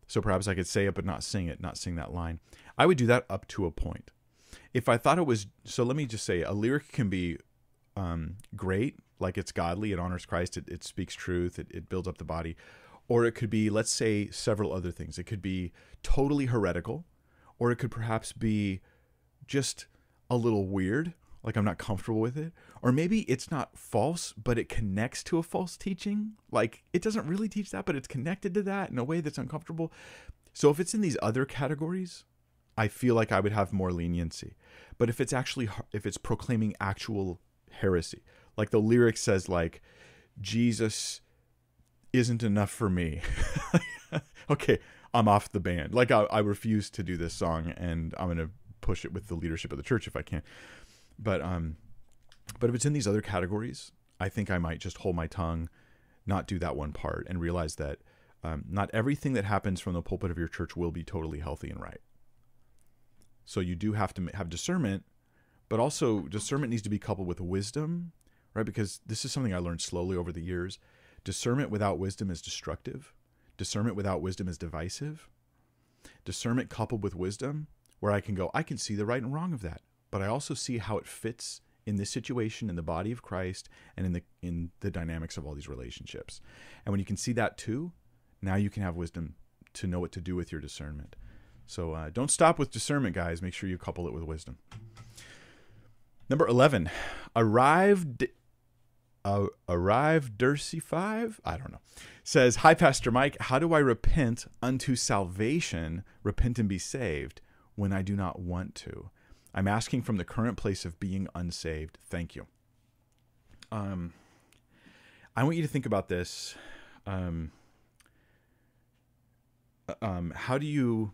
So perhaps I could say it but not sing it, not sing that line. I would do that up to a point. If I thought it was so, let me just say a lyric can be um, great, like it's godly, it honors Christ, it, it speaks truth, it, it builds up the body or it could be, let's say, several other things. It could be totally heretical, or it could perhaps be just a little weird, like I'm not comfortable with it. Or maybe it's not false, but it connects to a false teaching. Like it doesn't really teach that, but it's connected to that in a way that's uncomfortable. So if it's in these other categories, I feel like I would have more leniency. But if it's actually if it's proclaiming actual heresy, like the lyric says like Jesus isn't enough for me. okay, I'm off the band. Like I, I refuse to do this song, and I'm gonna push it with the leadership of the church if I can. But um, but if it's in these other categories, I think I might just hold my tongue, not do that one part, and realize that um, not everything that happens from the pulpit of your church will be totally healthy and right. So you do have to have discernment, but also discernment needs to be coupled with wisdom, right? Because this is something I learned slowly over the years Discernment without wisdom is destructive. Discernment without wisdom is divisive. Discernment coupled with wisdom, where I can go, I can see the right and wrong of that, but I also see how it fits in this situation in the body of Christ and in the in the dynamics of all these relationships. And when you can see that too, now you can have wisdom to know what to do with your discernment. So uh, don't stop with discernment, guys. Make sure you couple it with wisdom. Number 11, arrived uh, arrive Dursey five, I don't know, says, "Hi, Pastor Mike. How do I repent unto salvation, repent and be saved, when I do not want to? I'm asking from the current place of being unsaved. Thank you." Um, I want you to think about this. Um, uh, um, how do you?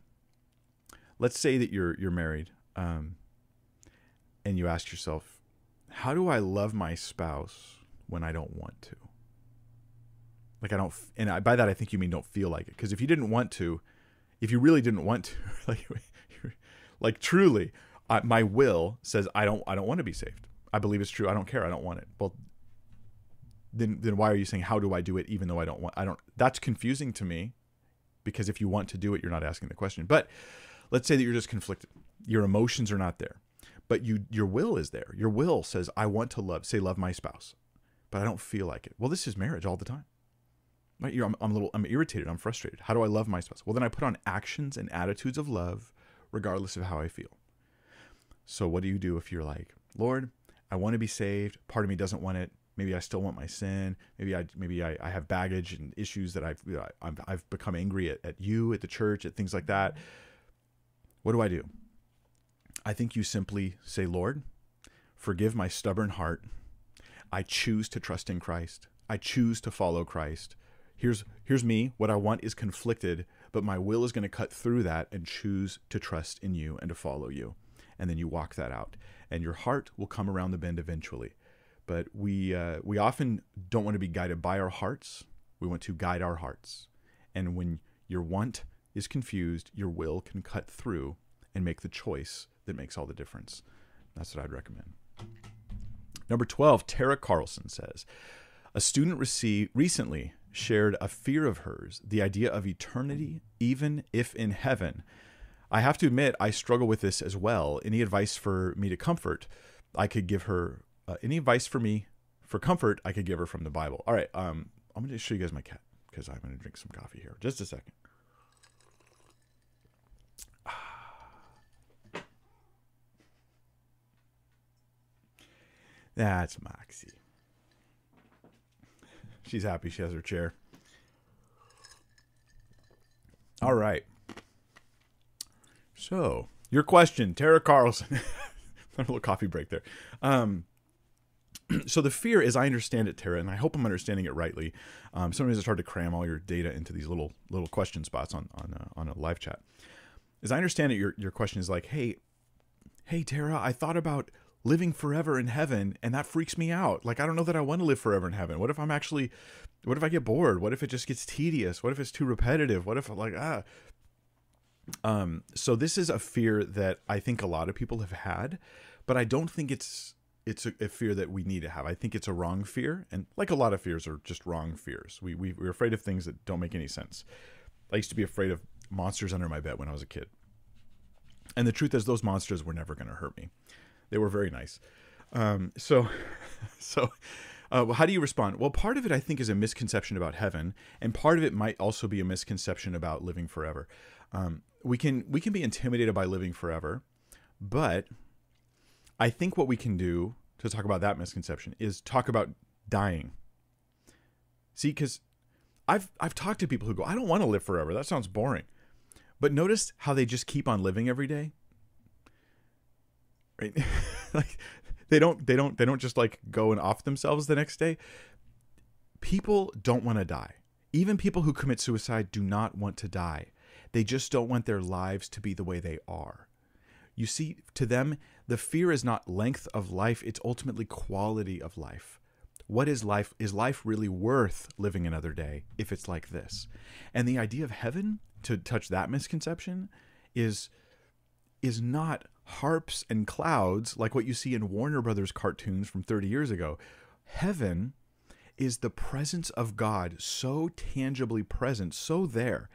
Let's say that you're you're married, um, and you ask yourself, "How do I love my spouse?" when I don't want to. Like I don't, and I, by that I think you mean don't feel like it. Because if you didn't want to, if you really didn't want to, like, like truly, I, my will says I don't, I don't want to be saved. I believe it's true. I don't care. I don't want it. Well, then, then why are you saying how do I do it even though I don't want? I don't. That's confusing to me, because if you want to do it, you're not asking the question. But let's say that you're just conflicted. Your emotions are not there, but you, your will is there. Your will says I want to love, say love my spouse but I don't feel like it. Well, this is marriage all the time. Right? I'm, I'm a little, I'm irritated. I'm frustrated. How do I love my spouse? Well, then I put on actions and attitudes of love, regardless of how I feel. So, what do you do if you're like, Lord, I want to be saved. Part of me doesn't want it. Maybe I still want my sin. Maybe I, maybe I, I have baggage and issues that I've, you know, I've, I've become angry at, at you, at the church, at things like that. What do I do? I think you simply say, Lord, forgive my stubborn heart I choose to trust in Christ. I choose to follow Christ. Here's here's me. What I want is conflicted, but my will is going to cut through that and choose to trust in you and to follow you. And then you walk that out. And your heart will come around the bend eventually. but we uh, we often don't want to be guided by our hearts. We want to guide our hearts. And when your want is confused, your will can cut through and make the choice that makes all the difference. That's what I'd recommend. Number 12, Tara Carlson says, a student received recently shared a fear of hers, the idea of eternity, even if in heaven. I have to admit, I struggle with this as well. Any advice for me to comfort, I could give her. Uh, any advice for me for comfort, I could give her from the Bible. All right, um, I'm going to show you guys my cat because I'm going to drink some coffee here. Just a second. That's Moxie. She's happy she has her chair. All right. So, your question, Tara Carlson. a little coffee break there. Um, so the fear, as I understand it, Tara, and I hope I'm understanding it rightly. Um, sometimes it's hard to cram all your data into these little little question spots on on a, uh, on a live chat. As I understand it, your your question is like, hey, hey, Tara, I thought about living forever in heaven and that freaks me out like i don't know that i want to live forever in heaven what if i'm actually what if i get bored what if it just gets tedious what if it's too repetitive what if like ah um so this is a fear that i think a lot of people have had but i don't think it's it's a, a, fear that we need to have i think it's a wrong fear and like a lot of fears are just wrong fears we, we we're afraid of things that don't make any sense i used to be afraid of monsters under my bed when i was a kid and the truth is those monsters were never going to hurt me they were very nice. Um, so, so uh, how do you respond? Well, part of it I think is a misconception about heaven, and part of it might also be a misconception about living forever. Um, we can we can be intimidated by living forever, but I think what we can do to talk about that misconception is talk about dying. See, because I've I've talked to people who go, I don't want to live forever. That sounds boring. But notice how they just keep on living every day right? like they don't they don't they don't just like go and off themselves the next day. People don't want to die. Even people who commit suicide do not want to die. They just don't want their lives to be the way they are. You see, to them, the fear is not length of life, it's ultimately quality of life. What is life? Is life really worth living another day if it's like this? And the idea of heaven, to touch that misconception, is is not harps and clouds like what you see in Warner Brothers cartoons from 30 years ago. Heaven is the presence of God so tangibly present, so there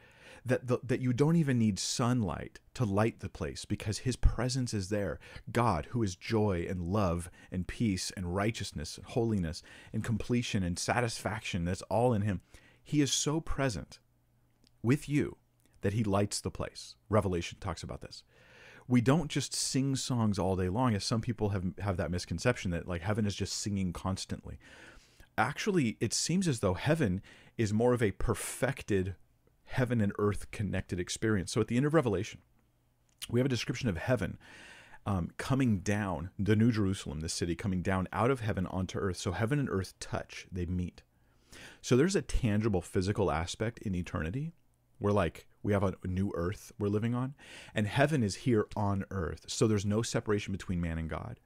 that the, that you don't even need sunlight to light the place because his presence is there. God, who is joy and love and peace and righteousness and holiness and completion and satisfaction, that's all in him. He is so present with you that he lights the place. Revelation talks about this we don't just sing songs all day long as some people have have that misconception that like heaven is just singing constantly actually it seems as though heaven is more of a perfected heaven and earth connected experience so at the end of revelation we have a description of heaven um, coming down the new jerusalem the city coming down out of heaven onto earth so heaven and earth touch they meet so there's a tangible physical aspect in eternity we're like, we have a new earth we're living on, and heaven is here on earth. So there's no separation between man and God.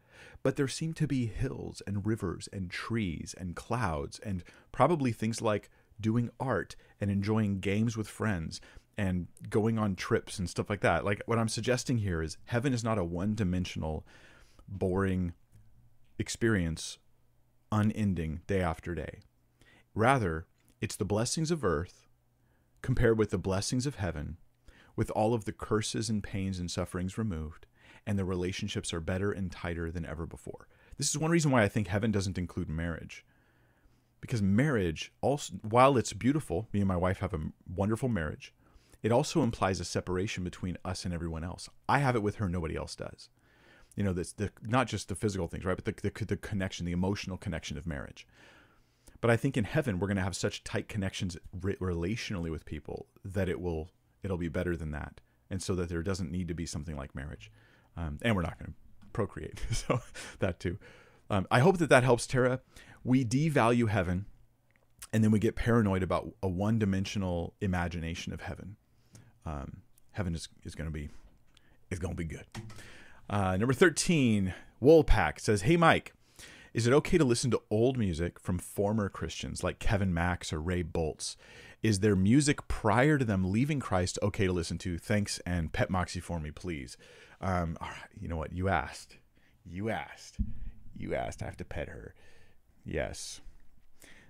But there seem to be hills and rivers and trees and clouds and probably things like doing art and enjoying games with friends and going on trips and stuff like that. Like what I'm suggesting here is heaven is not a one dimensional, boring experience, unending day after day. Rather, it's the blessings of earth compared with the blessings of heaven, with all of the curses and pains and sufferings removed, and the relationships are better and tighter than ever before. This is one reason why I think heaven doesn't include marriage. Because marriage, also, while it's beautiful, me and my wife have a wonderful marriage, it also implies a separation between us and everyone else. I have it with her, nobody else does. You know, that's the, not just the physical things, right? But the, the, the connection, the emotional connection of marriage. But I think in heaven we're going to have such tight connections re- relationally with people that it will it'll be better than that, and so that there doesn't need to be something like marriage, um, and we're not going to procreate, so that too. Um, I hope that that helps, Tara. We devalue heaven, and then we get paranoid about a one-dimensional imagination of heaven. Um, heaven is, is going to be is going to be good. Uh, number thirteen, Woolpack says, "Hey Mike." Is it okay to listen to old music from former Christians like Kevin Max or Ray Boltz? Is their music prior to them leaving Christ okay to listen to? Thanks and pet Moxie for me, please. Um, all right, you know what? You asked. You asked. You asked. I have to pet her. Yes.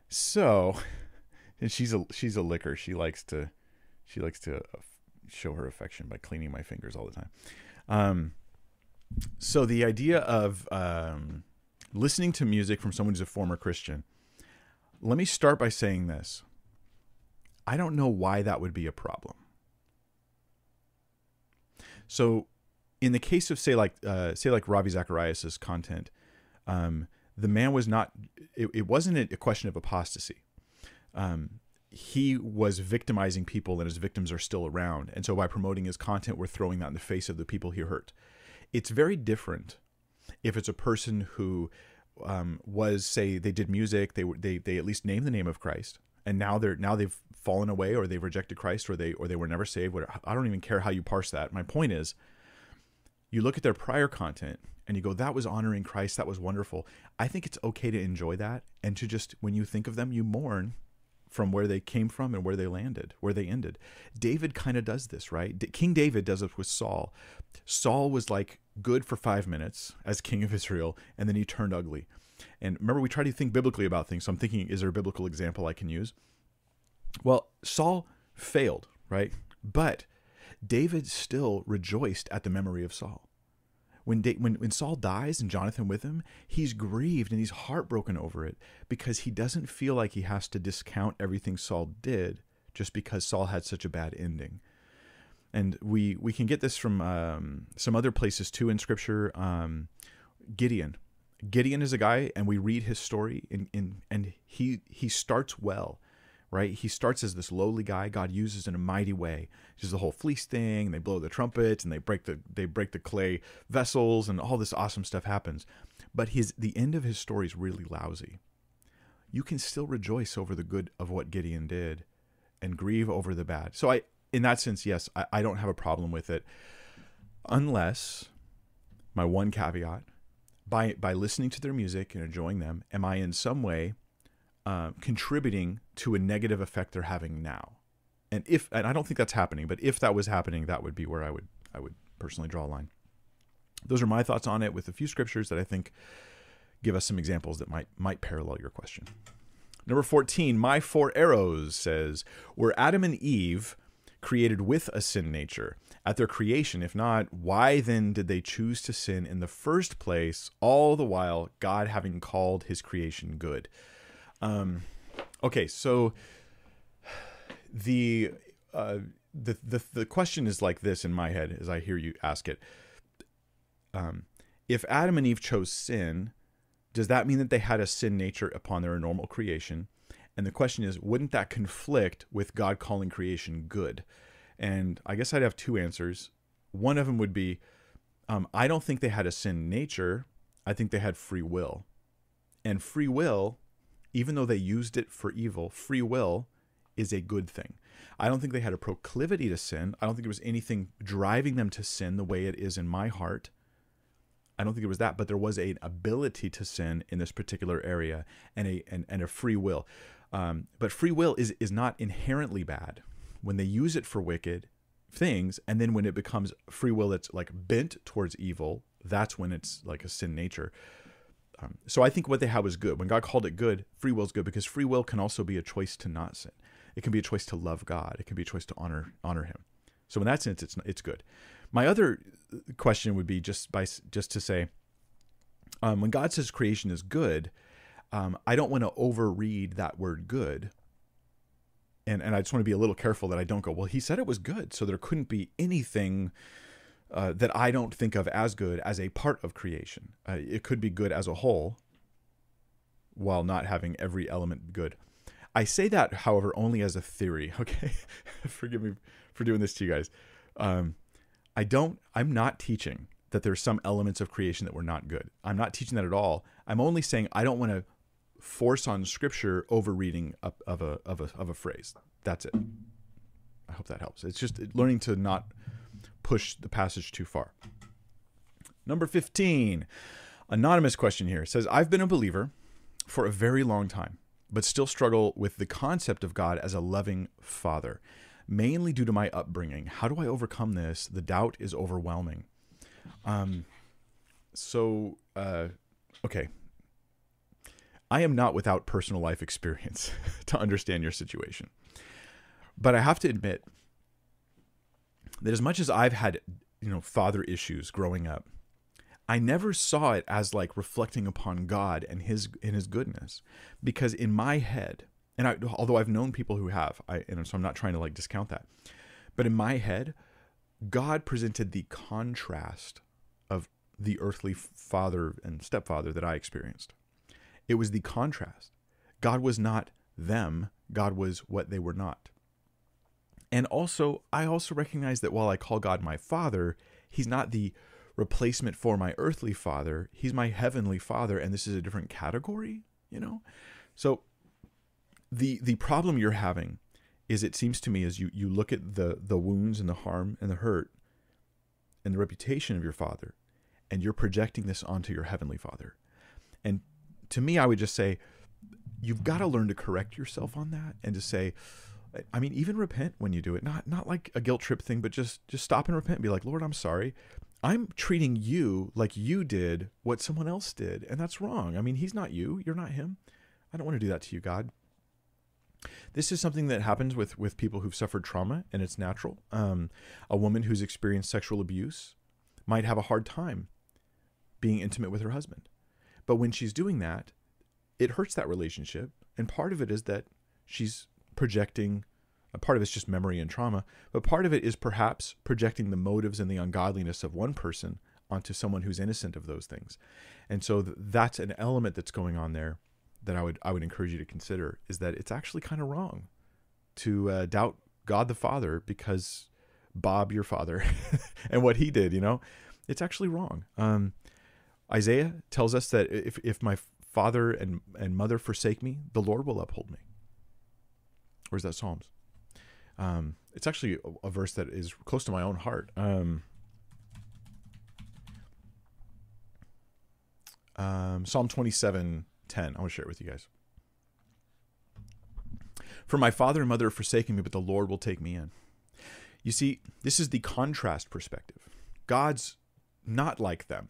So, and she's a she's a licker. She likes to she likes to uh, show her affection by cleaning my fingers all the time. Um, so the idea of um, listening to music from someone who's a former Christian. Let me start by saying this. I don't know why that would be a problem. So, in the case of say like uh, say like Ravi Zacharias's content, um, the man was not. It, it wasn't a question of apostasy. Um, he was victimizing people, and his victims are still around. And so, by promoting his content, we're throwing that in the face of the people he hurt. It's very different if it's a person who um, was say they did music, they they they at least named the name of Christ, and now they're now they've fallen away or they've rejected Christ or they or they were never saved. I don't even care how you parse that. My point is, you look at their prior content and you go, that was honoring Christ, that was wonderful. I think it's okay to enjoy that and to just when you think of them, you mourn from where they came from and where they landed, where they ended. David kind of does this, right? King David does it with Saul. Saul was like good for five minutes as king of Israel, and then he turned ugly. And remember, we try to think biblically about things. So I'm thinking, is there a biblical example I can use? Well, Saul failed, right? But David still rejoiced at the memory of Saul. When, da- when, when Saul dies and Jonathan with him, he's grieved and he's heartbroken over it because he doesn't feel like he has to discount everything Saul did just because Saul had such a bad ending. And we, we can get this from um, some other places too in Scripture. Um, Gideon. Gideon is a guy, and we read his story, in, in, and he, he starts well right? He starts as this lowly guy. God uses in a mighty way. Just the whole fleece thing. And they blow the trumpets and they break the they break the clay vessels and all this awesome stuff happens. But his the end of his story is really lousy. You can still rejoice over the good of what Gideon did, and grieve over the bad. So I, in that sense, yes, I, I don't have a problem with it, unless my one caveat by by listening to their music and enjoying them, am I in some way uh, contributing to a negative effect they're having now. And if and I don't think that's happening, but if that was happening, that would be where I would I would personally draw a line. Those are my thoughts on it with a few scriptures that I think give us some examples that might might parallel your question. Number 14, my four arrows says, were Adam and Eve created with a sin nature at their creation? If not, why then did they choose to sin in the first place, all the while God having called his creation good? Um, okay, so the uh, the the the question is like this in my head as I hear you ask it. Um, if Adam and Eve chose sin, does that mean that they had a sin nature upon their normal creation? And the question is, wouldn't that conflict with God calling creation good? And I guess I'd have two answers. One of them would be, um, I don't think they had a sin nature. I think they had free will. And free will even though they used it for evil, free will is a good thing. I don't think they had a proclivity to sin. I don't think there was anything driving them to sin the way it is in my heart. I don't think it was that, but there was an ability to sin in this particular area and a and, and a free will. Um, but free will is is not inherently bad. When they use it for wicked things, and then when it becomes free will that's like bent towards evil, that's when it's like a sin nature. Um, so I think what they had was good. When God called it good, free will is good because free will can also be a choice to not sin. It can be a choice to love God. It can be a choice to honor honor Him. So in that sense, it's it's good. My other question would be just by just to say, um, when God says creation is good, um, I don't want to overread that word good. And and I just want to be a little careful that I don't go. Well, He said it was good, so there couldn't be anything uh, that I don't think of as good as a part of creation. Uh, it could be good as a whole while not having every element good. I say that, however, only as a theory. Okay, forgive me for doing this to you guys. Um, I don't. I'm not teaching that there's some elements of creation that were not good. I'm not teaching that at all. I'm only saying I don't want to force on Scripture over reading of a of a of a phrase. That's it. I hope that helps. It's just learning to not push the passage too far. Number 15. Anonymous question here says I've been a believer for a very long time, but still struggle with the concept of God as a loving father, mainly due to my upbringing. How do I overcome this? The doubt is overwhelming. Um, so, uh, okay. I am not without personal life experience to understand your situation. But I have to admit that as much as I've had, you know, father issues growing up, I never saw it as like reflecting upon God and his and his goodness. Because in my head and I, although I've known people who have I and so I'm not trying to like discount that but in my head God presented the contrast of the earthly father and stepfather that I experienced. It was the contrast. God was not them. God was what they were not and also I also recognize that while I call God my father he's not the replacement for my earthly father. He's my heavenly father, and this is a different category, you know? So the the problem you're having is it seems to me as you, you look at the the wounds and the harm and the hurt and the reputation of your father, and you're projecting this onto your heavenly father. And to me, I would just say, you've got to learn to correct yourself on that and to say, I mean, even repent when you do it. Not not like a guilt trip thing, but just just stop and repent and be like, Lord, I'm sorry. I'm treating you like you did what someone else did, and that's wrong. I mean, he's not you, you're not him. I don't want to do that to you, God. This is something that happens with with people who've suffered trauma, and it's natural. Um, a woman who's experienced sexual abuse might have a hard time being intimate with her husband, but when she's doing that, it hurts that relationship, and part of it is that she's projecting a part of it's just memory and trauma, but part of it is perhaps projecting the motives and the ungodliness of one person onto someone who's innocent of those things. And so th- that's an element that's going on there that I would I would encourage you to consider is that it's actually kind of wrong to uh, doubt God the Father because Bob your father and what he did, you know. It's actually wrong. Um, Isaiah tells us that if if my father and and mother forsake me, the Lord will uphold me. Where's that Psalms? Um, it's actually a, a, verse that is close to my own heart. Um, um, Psalm 27 10. I want to share it with you guys. For my father and mother have forsaken me, but the Lord will take me in. You see, this is the contrast perspective. God's not like them.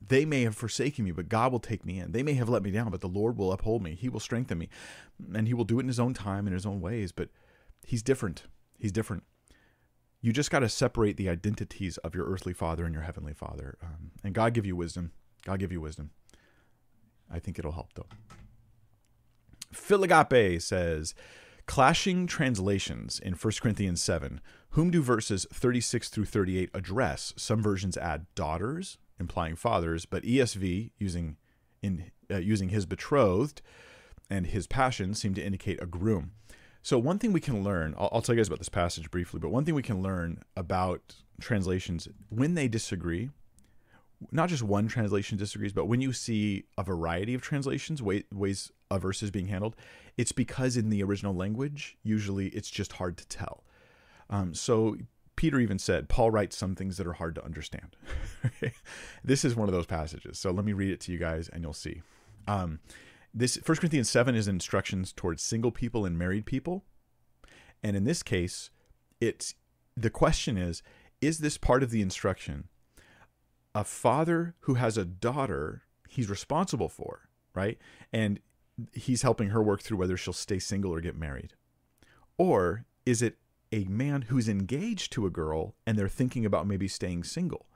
They may have forsaken me, but God will take me in. They may have let me down, but the Lord will uphold me. He will strengthen me. And He will do it in His own time, in His own ways. But He's different. He's different. You just got to separate the identities of your earthly father and your heavenly father. Um, and God give you wisdom. God give you wisdom. I think it'll help though. Philagape says, clashing translations in 1 Corinthians 7. Whom do verses 36 through 38 address? Some versions add daughters, implying fathers, but ESV, using in uh, using his betrothed and his passion, seem to indicate a groom. So, one thing we can learn, I'll, I'll, tell you guys about this passage briefly, but one thing we can learn about translations when they disagree, not just one translation disagrees, but when you see a variety of translations, way, ways a verse is being handled, it's because in the original language, usually it's just hard to tell. Um, so, Peter even said, Paul writes some things that are hard to understand. this is one of those passages. So, let me read it to you guys and you'll see. Um, this 1 Corinthians 7 is instructions towards single people and married people. And in this case, it's the question is is this part of the instruction a father who has a daughter he's responsible for, right? And he's helping her work through whether she'll stay single or get married. Or is it a man who's engaged to a girl and they're thinking about maybe staying single?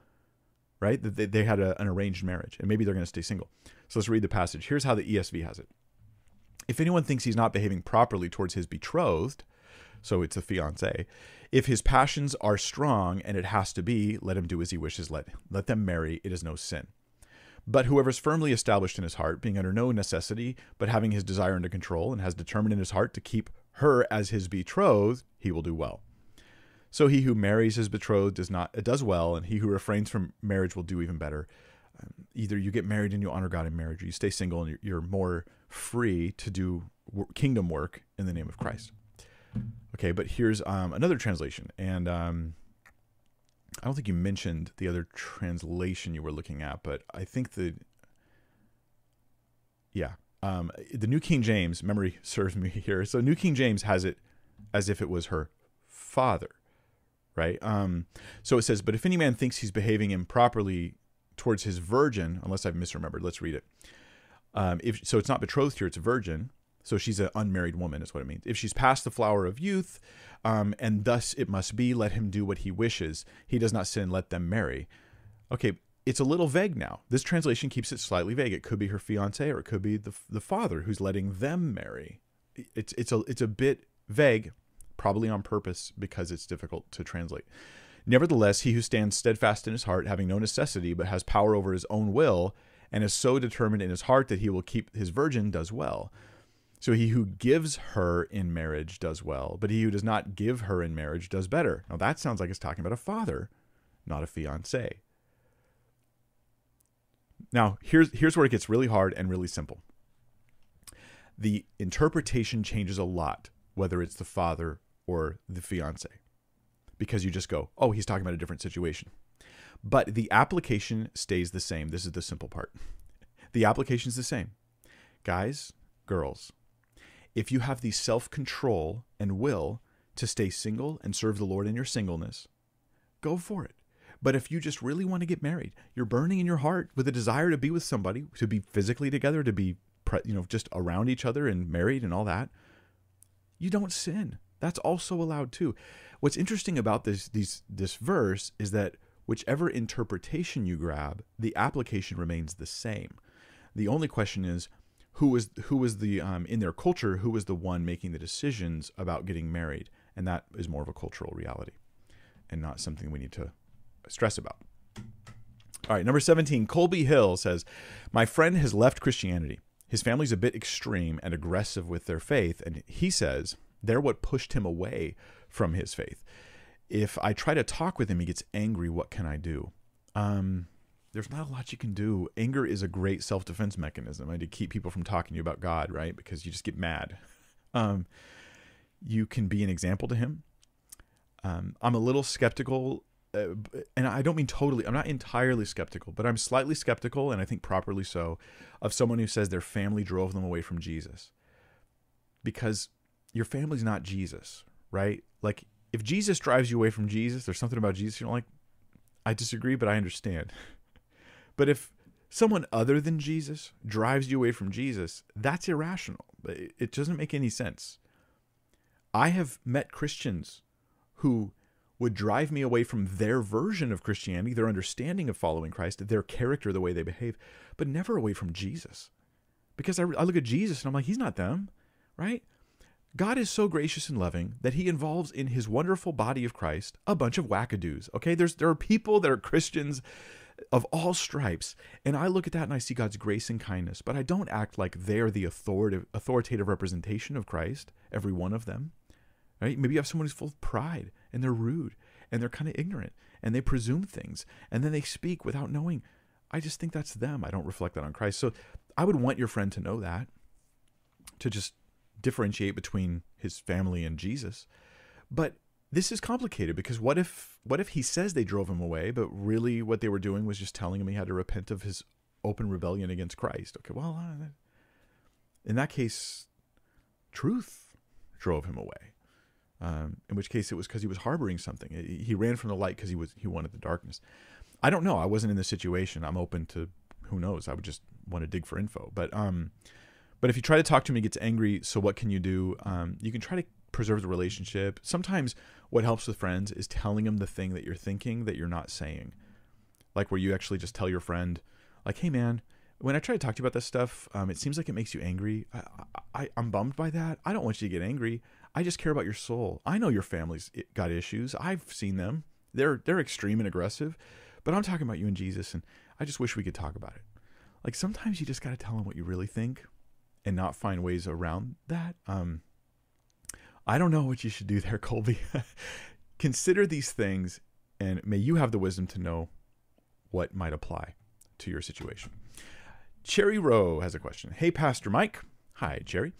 right? That they, they had a, an arranged marriage and maybe they're going to stay single. So let's read the passage. Here's how the ESV has it. If anyone thinks he's not behaving properly towards his betrothed, so it's a fiance, if his passions are strong and it has to be, let him do as he wishes, let, let them marry, it is no sin. But whoever's firmly established in his heart, being under no necessity, but having his desire under control, and has determined in his heart to keep her as his betrothed, he will do well. So he who marries his betrothed does not does well, and he who refrains from marriage will do even better. Um, either you get married and you honor God in marriage, or you stay single and you're, you're more free to do kingdom work in the name of Christ. Okay, but here's um, another translation, and um, I don't think you mentioned the other translation you were looking at, but I think the Yeah. Um, the New King James memory serves me here. So New King James has it as if it was her father, right? Um, so it says, "But if any man thinks he's behaving improperly towards his virgin, unless I've misremembered, let's read it. Um, if so, it's not betrothed here; it's a virgin. So she's an unmarried woman, is what it means. If she's past the flower of youth, um, and thus it must be, let him do what he wishes. He does not sin, let them marry. Okay, it's a little vague now. This translation keeps it slightly vague. It could be her fiance, or it could be the the father who's letting them marry. It's it's a it's a bit vague, probably on purpose because it's difficult to translate. Nevertheless, he who stands steadfast in his heart, having no necessity, but has power over his own will, and is so determined in his heart that he will keep his virgin, does well. So he who gives her in marriage does well, but he who does not give her in marriage does better. Now that sounds like it's talking about a father, not a fiance. Now, here's here's where it gets really hard and really simple. The interpretation changes a lot whether it's the father or the fiance. Because you just go, "Oh, he's talking about a different situation." But the application stays the same. This is the simple part. The application is the same. Guys, girls, if you have the self control and will to stay single and serve the Lord in your singleness, go for it. But if you just really want to get married, you're burning in your heart with a desire to be with somebody, to be physically together, to be, you know, just around each other and married and all that, you don't sin. That's also allowed too. What's interesting about this these this verse is that whichever interpretation you grab, the application remains the same. The only question is who was who was the um, in their culture who was the one making the decisions about getting married, and that is more of a cultural reality, and not something we need to stress about. All right, number 17, Colby Hill says, My friend has left Christianity. His family's a bit extreme and aggressive with their faith, and he says they're what pushed him away from his faith. If I try to talk with him, he gets angry. What can I do? Um, there's not a lot you can do. Anger is a great self defense mechanism right, to keep people from talking to you about God, right? Because you just get mad. Um, you can be an example to him. Um, I'm a little skeptical, uh, and I don't mean totally, I'm not entirely skeptical, but I'm slightly skeptical, and I think properly so, of someone who says their family drove them away from Jesus. Because your family's not Jesus, right? Like, if Jesus drives you away from Jesus, there's something about Jesus you don't like, I disagree, but I understand. But if someone other than Jesus drives you away from Jesus, that's irrational. It doesn't make any sense. I have met Christians who would drive me away from their version of Christianity, their understanding of following Christ, their character, the way they behave, but never away from Jesus. Because I, I look at Jesus and I'm like, he's not them, right? God is so gracious and loving that he involves in his wonderful body of Christ a bunch of wackadoos. Okay, there's there are people that are Christians of all stripes. And I look at that and I see God's grace and kindness, but I don't act like they're the authoritative, authoritative representation of Christ, every one of them. Right? Maybe you have someone who's full of pride and they're rude and they're kind of ignorant and they presume things and then they speak without knowing. I just think that's them. I don't reflect that on Christ. So I would want your friend to know that, to just differentiate between his family and Jesus. But this is complicated because what if what if he says they drove him away, but really what they were doing was just telling him he had to repent of his open rebellion against Christ? Okay, well, uh, in that case, truth drove him away. Um, in which case, it was because he was harboring something. He ran from the light because he was he wanted the darkness. I don't know. I wasn't in the situation. I'm open to who knows. I would just want to dig for info. But um, but if you try to talk to him, he gets angry. So what can you do? Um, you can try to preserve the relationship. Sometimes what helps with friends is telling them the thing that you're thinking that you're not saying. Like where you actually just tell your friend, like, hey man, when I try to talk to you about this stuff, um, it seems like it makes you angry. I, I, I'm bummed by that. I don't want you to get angry. I just care about your soul. I know your family's got issues. I've seen them. They're they're extreme and aggressive, but I'm talking about you and Jesus, and I just wish we could talk about it. Like sometimes you just got to tell them what you really think, and not find ways around that. Um, I don't know what you should do there, Colby. Consider these things, and may you have the wisdom to know what might apply to your situation. Cherry Rowe has a question. Hey, Pastor Mike. Hi, Cherry.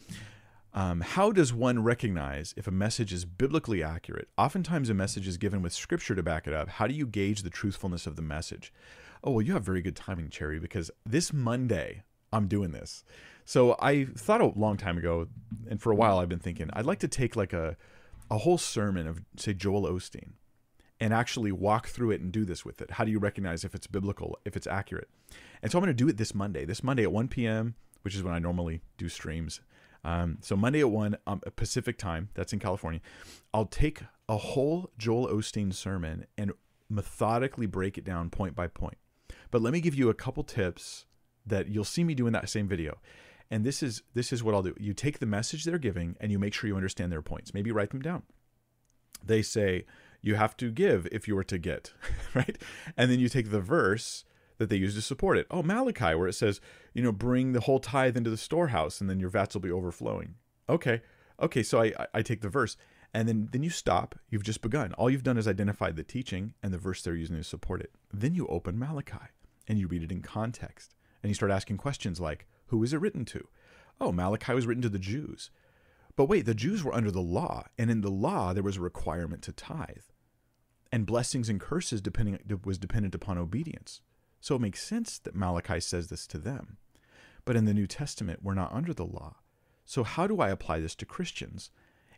Um, how does one recognize if a message is biblically accurate? Oftentimes, a message is given with scripture to back it up. How do you gauge the truthfulness of the message? Oh, well, you have very good timing, Cherry, because this Monday I'm doing this. So I thought a long time ago, and for a while I've been thinking, I'd like to take like a a whole sermon of say Joel Osteen and actually walk through it and do this with it. How do you recognize if it's biblical, if it's accurate? And so I'm going to do it this Monday. This Monday at 1 p.m., which is when I normally do streams. Um, so Monday at 1 um, Pacific time, that's in California, I'll take a whole Joel Osteen sermon and methodically break it down point by point. But let me give you a couple tips that you'll see me do in that same video. And this is this is what I'll do. You take the message they're giving and you make sure you understand their points. Maybe write them down. They say you have to give if you were to get, right? And then you take the verse that they use to support it. Oh, Malachi, where it says, you know, bring the whole tithe into the storehouse and then your vats will be overflowing. Okay. Okay, so I, I take the verse and then then you stop. You've just begun. All you've done is identified the teaching and the verse they're using to support it. Then you open Malachi and you read it in context. And you start asking questions like, who is it written to? Oh, Malachi was written to the Jews. But wait, the Jews were under the law, and in the law there was a requirement to tithe. And blessings and curses depending was dependent upon obedience. So it makes sense that Malachi says this to them. But in the New Testament, we're not under the law. So how do I apply this to Christians?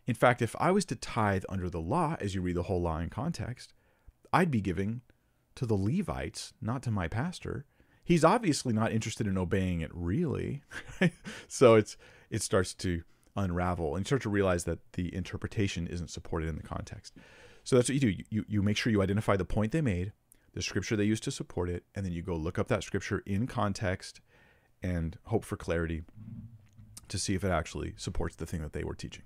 In fact, if I was to tithe under the law, as you read the whole law in context, I'd be giving to the Levites, not to my pastor he's obviously not interested in obeying it really. so it's it starts to unravel and you start to realize that the interpretation isn't supported in the context. So that's what you do. You you make sure you identify the point they made, the scripture they used to support it, and then you go look up that scripture in context and hope for clarity to see if it actually supports the thing that they were teaching.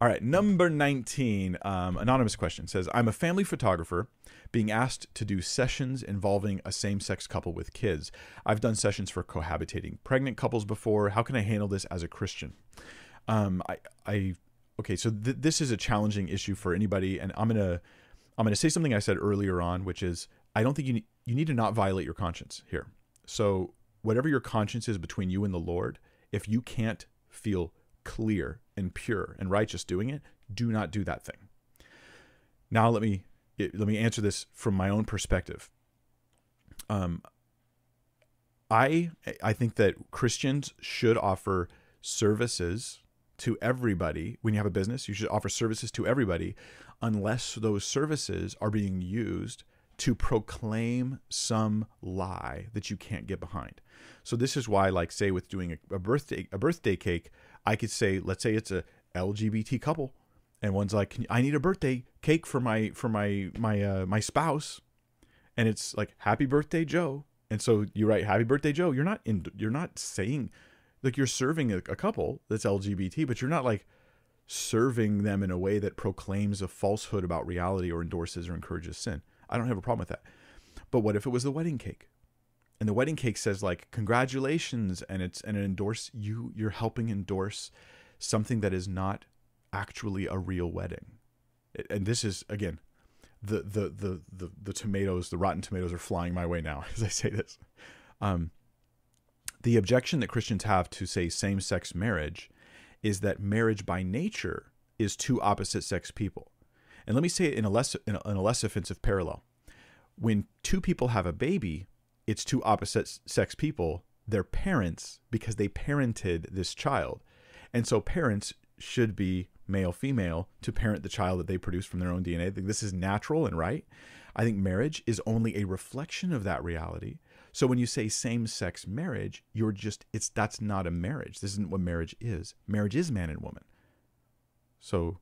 All right, number 19, um, anonymous question says I'm a family photographer being asked to do sessions involving a same sex couple with kids. I've done sessions for cohabitating pregnant couples before. How can I handle this as a Christian? Um, I, I, okay, so th- this is a challenging issue for anybody, and I'm gonna, I'm gonna say something I said earlier on, which is I don't think you need, you need to not violate your conscience here. So whatever your conscience is between you and the Lord, if you can't feel clear and pure and righteous doing it, do not do that thing. Now let me let me answer this from my own perspective. Um, I I think that Christians should offer services to everybody. When you have a business, you should offer services to everybody, unless those services are being used to proclaim some lie that you can't get behind. So this is why, like, say, with doing a, a birthday a birthday cake, I could say, let's say it's a LGBT couple, and one's like, I need a birthday cake for my for my my uh, my spouse, and it's like Happy Birthday Joe, and so you write Happy Birthday Joe. You're not in. You're not saying like you're serving a, a couple that's LGBT, but you're not like serving them in a way that proclaims a falsehood about reality or endorses or encourages sin. I don't have a problem with that. But what if it was the wedding cake? And the wedding cake says like congratulations and it's and it endorse you you're helping endorse something that is not actually a real wedding. And this is again the the the the, the tomatoes, the rotten tomatoes are flying my way now as I say this. Um, the objection that Christians have to say same-sex marriage is that marriage by nature is two opposite sex people. And let me say it in a less in a, in a less offensive parallel. When two people have a baby, it's two opposite sex people. They're parents because they parented this child. And so parents should be male female to parent the child that they produce from their own DNA. This is natural and right. I think marriage is only a reflection of that reality. So when you say same-sex marriage, you're just it's that's not a marriage. This isn't what marriage is. Marriage is man and woman. So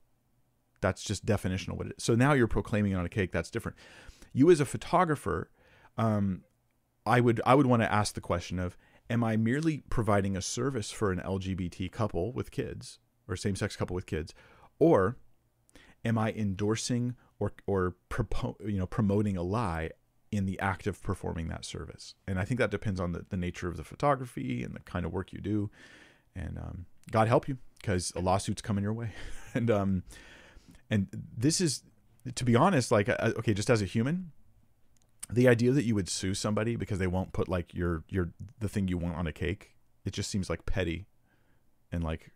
that's just definitional what it is. So now you're proclaiming it on a cake. That's different. You as a photographer, um, I would I would want to ask the question of am I merely providing a service for an LGBT couple with kids or same-sex couple with kids or am I endorsing or or propo- you know promoting a lie in the act of performing that service? And I think that depends on the, the nature of the photography and the kind of work you do. And um, God help you because a lawsuit's coming your way. and um, and this is to be honest, like uh, okay, just as a human, the idea that you would sue somebody because they won't put like your your the thing you want on a cake it just seems like petty and like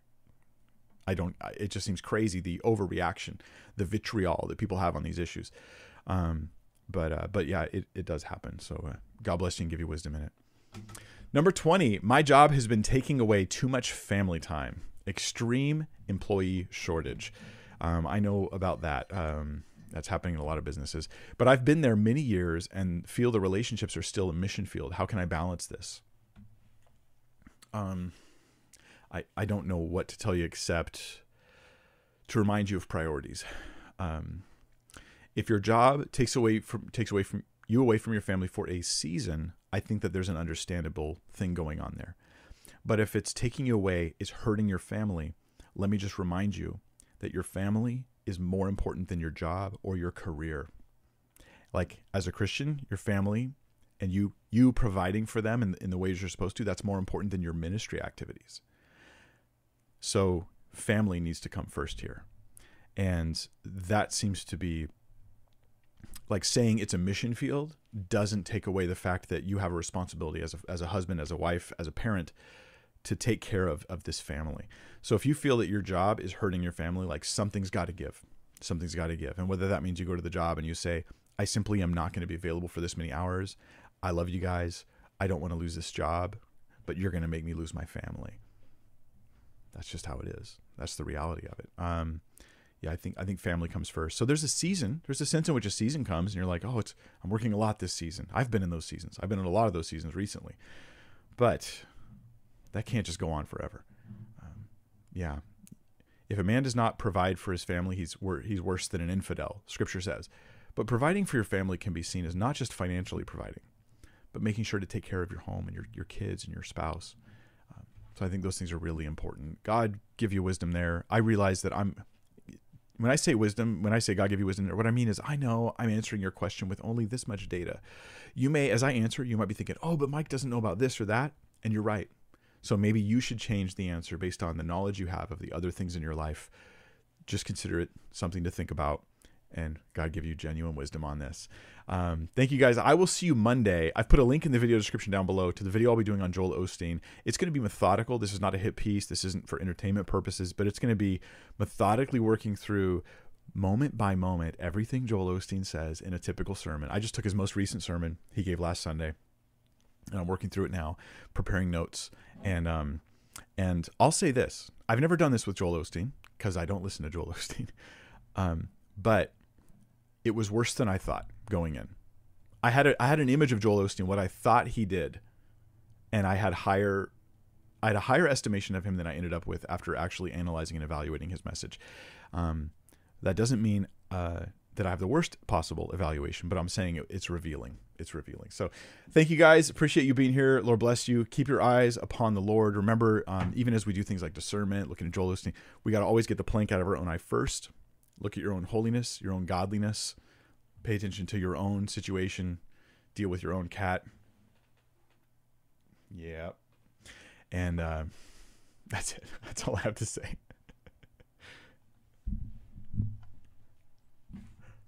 i don't it just seems crazy the overreaction the vitriol that people have on these issues um but uh but yeah it, it does happen so uh, god bless you and give you wisdom in it Number 20, my job has been taking away too much family time. Extreme employee shortage. Um, I know about that. Um, that's happening in a lot of businesses. But I've been there many years and feel the relationships are still a mission field. How can I balance this? Um, I, I don't know what to tell you except to remind you of priorities. Um, if your job takes away from takes away from you away from your family for a season, I think that there's an understandable thing going on there. But if it's taking you away, is hurting your family, let me just remind you that your family is more important than your job or your career. Like as a Christian, your family and you you providing for them in, in the ways you're supposed to, that's more important than your ministry activities. So family needs to come first here. And that seems to be like saying it's a mission field doesn't take away the fact that you have a responsibility as a, as a husband, as a wife, as a parent to take care of, of this family. So if you feel that your job is hurting your family, like something's got to give, something's got to give. And whether that means you go to the job and you say, I simply am not going to be available for this many hours. I love you guys. I don't want to lose this job, but you're going to make me lose my family. That's just how it is. That's the reality of it. Um, yeah, I think I think family comes first. So there's a season. There's a sense in which a season comes, and you're like, oh, it's I'm working a lot this season. I've been in those seasons. I've been in a lot of those seasons recently, but that can't just go on forever. Um, yeah, if a man does not provide for his family, he's wor- he's worse than an infidel. Scripture says. But providing for your family can be seen as not just financially providing, but making sure to take care of your home and your your kids and your spouse. Um, so I think those things are really important. God give you wisdom there. I realize that I'm when I say wisdom, when I say God give you wisdom, what I mean is I know I'm answering your question with only this much data. You may, as I answer, you might be thinking, oh, but Mike doesn't know about this or that. And you're right. So maybe you should change the answer based on the knowledge you have of the other things in your life. Just consider it something to think about and God give you genuine wisdom on this. Um, thank you guys. I will see you Monday. I've put a link in the video description down below to the video I'll be doing on Joel Osteen. It's going to be methodical. This is not a hit piece. This isn't for entertainment purposes, but it's going to be methodically working through moment by moment everything Joel Osteen says in a typical sermon. I just took his most recent sermon he gave last Sunday, and I'm working through it now, preparing notes. And um, and I'll say this: I've never done this with Joel Osteen because I don't listen to Joel Osteen. Um, but it was worse than I thought going in. I had a, I had an image of Joel Osteen, what I thought he did, and I had higher I had a higher estimation of him than I ended up with after actually analyzing and evaluating his message. Um, that doesn't mean uh, that I have the worst possible evaluation, but I'm saying it, it's revealing. It's revealing. So, thank you guys. Appreciate you being here. Lord bless you. Keep your eyes upon the Lord. Remember, um, even as we do things like discernment, looking at Joel Osteen, we got to always get the plank out of our own eye first. Look at your own holiness, your own godliness. Pay attention to your own situation. Deal with your own cat. Yeah. And uh, that's it. That's all I have to say.